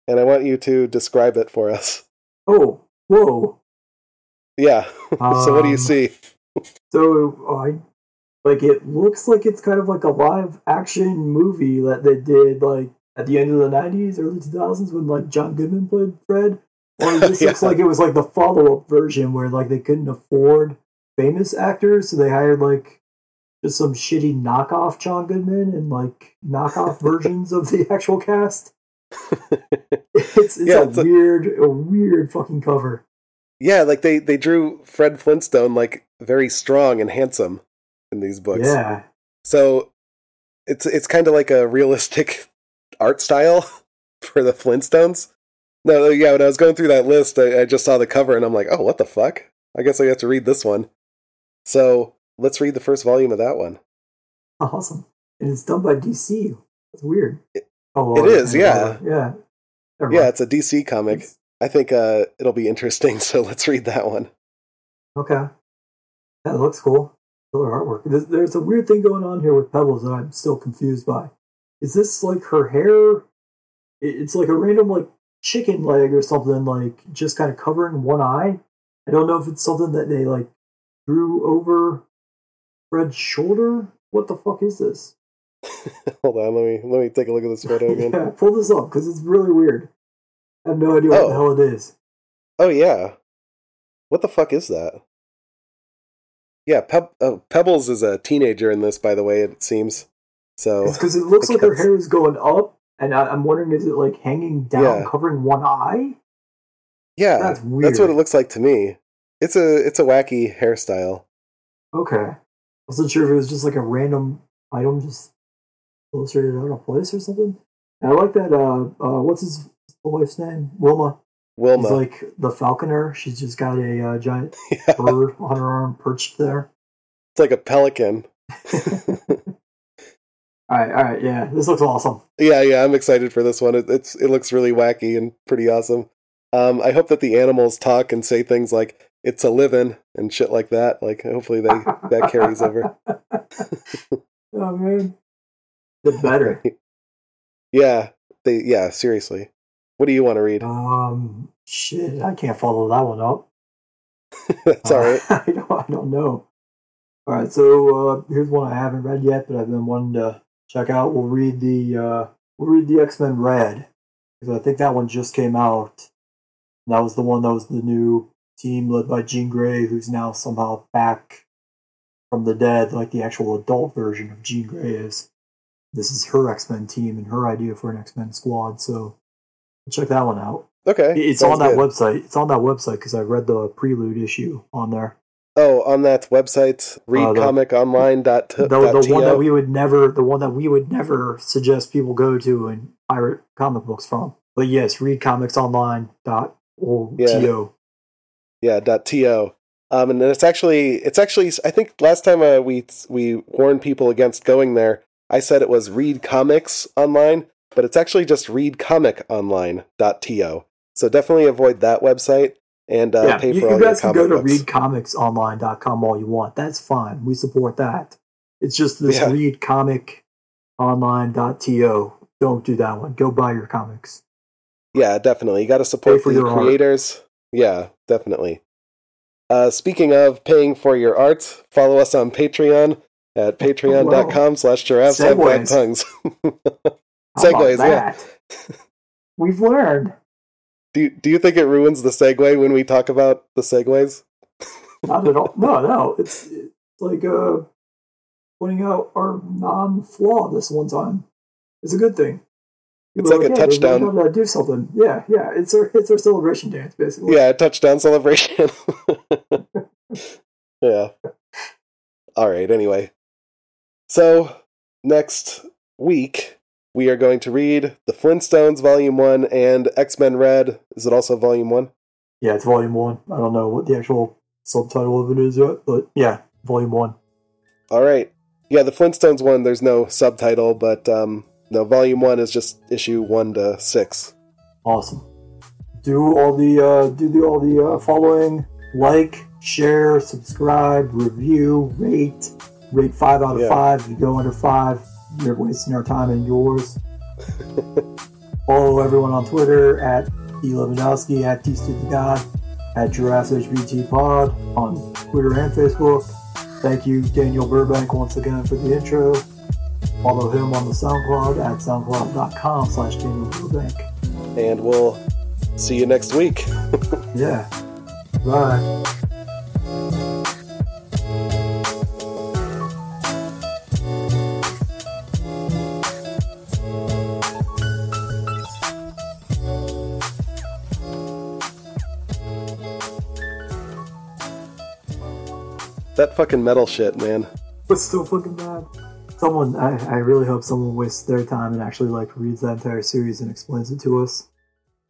and I want you to describe it for us. oh, whoa. Yeah. so what do you Um, see? So I like it looks like it's kind of like a live action movie that they did like at the end of the nineties, early two thousands when like John Goodman played Fred. Or it just looks like it was like the follow up version where like they couldn't afford famous actors, so they hired like just some shitty knockoff John Goodman and like knockoff versions of the actual cast. It's it's Yeah, a it's weird, a weird fucking cover. yeah, like they they drew Fred Flintstone like very strong and handsome in these books. Yeah. So it's it's kind of like a realistic art style for the Flintstones. No, yeah, when I was going through that list, I, I just saw the cover and I'm like, oh, what the fuck? I guess I have to read this one. So let's read the first volume of that one. Awesome. And it's done by DC. That's weird. It- oh, it is, yeah. Yeah. Never Yeah, it's a DC comic. It's- I think uh, it'll be interesting. So let's read that one. Okay. That looks cool. Killer artwork. There's, there's a weird thing going on here with Pebbles that I'm still confused by. Is this like her hair? It's like a random like chicken leg or something, like just kind of covering one eye. I don't know if it's something that they like drew over Fred's shoulder. What the fuck is this? Hold on, let me let me take a look at this photo again. yeah, pull this up because it's really weird. I have no idea what Oh. the hell it is. Oh yeah, What the fuck is that? Yeah, uh, Pebbles is a teenager in this, by the way. It seems so. Because it looks like her hair is going up, and I, I'm wondering is it like hanging down, Yeah. covering one eye? Yeah, That's weird. that's, what it looks like to me. It's a it's a wacky hairstyle. Okay. I wasn't sure if it was just like a random item just illustrated out of place or something. And I like that. Uh, uh, what's his wife's name? Wilma. Wilma. She's like the falconer. She's just got a uh, giant yeah, bird on her arm perched there. it's like a pelican. All right, all right, yeah, this looks awesome. Yeah, yeah, I'm excited for this one. It, it's it looks really wacky and pretty awesome. Um, I hope that the animals talk and say things like "it's a living" and shit like that. Like, hopefully they that carries over. oh man, the better. Yeah, they yeah. Seriously, what do you want to read? Um, shit, I can't follow that one up. That's all right. I don't, I don't know. All right, so uh, here's one I haven't read yet, but I've been wanting to check out. We'll read the uh, we'll read the X Men Red because I think that one just came out. That was the one that was the new team led by Jean Grey, who's now somehow back from the dead, like the actual adult version of Jean Grey is. This is her X Men team and her idea for an X Men squad. So check that one out. Okay, It's on that good. website. It's on that website because I read the prelude issue on there. Oh, on that website, uh, readcomiconline.to. The, the one that we would never, the one that we would never suggest people go to and pirate comic books from. But yes, readcomicsonline.to. Yeah. Yeah dot to um and then it's actually it's actually i think last time uh, we we warned people against going there i said it was read comics online but it's actually just read comic online dot to so definitely avoid that website and uh, yeah, pay you, for you all your guys can go to books. readcomicsonline.com all you want. That's fine. We support that. It's just this Yeah. readcomiconline.to. Don't do that one. Go buy your comics. yeah definitely you got to support for the your art. creators yeah definitely uh speaking of paying for your art follow us on patreon at patreon.com slash giraffes have Segues. tongues Segues, yeah. We've learned. Do you, do you think it ruins the segue when we talk about the segues? Not at all. No, no. It's, it's like uh, pointing out our non-flaw this one time. It's a good thing. It's like are a "Hey, touchdown." how to do something. Yeah, yeah. It's our it's our celebration dance, basically. Yeah, touchdown celebration. yeah. All right, anyway. So, next week, we are going to read The Flintstones Volume 1 and X Men Red. Is it also Volume 1? Yeah, it's volume one. I don't know what the actual subtitle of it is yet, but yeah, volume one. All right. Yeah, the Flintstones one, there's no subtitle, but um, no, Volume 1 is just issue 1 to 6. Awesome. Do all the uh, do the all the uh, following: like, share, subscribe, review, rate, rate five out of Yeah. five. If you go under five, you're wasting our time and yours. Follow everyone on Twitter at D Levinowski, at D Stupid God, at Giraffes HBT Pod on Twitter and Facebook. Thank you, Daniel Burbank, once again for the intro. Follow him on the SoundCloud at soundcloud.com slash Daniel Burbank. And we'll see you next week. Yeah. Bye. That fucking metal shit, man. It's so fucking bad. Someone, I, I really hope someone wastes their time and actually like reads that entire series and explains it to us.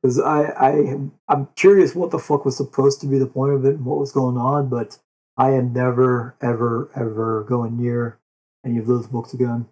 Because I, I, I'm curious what the fuck was supposed to be the point of it and what was going on, but I am never, ever, ever going near any of those books again.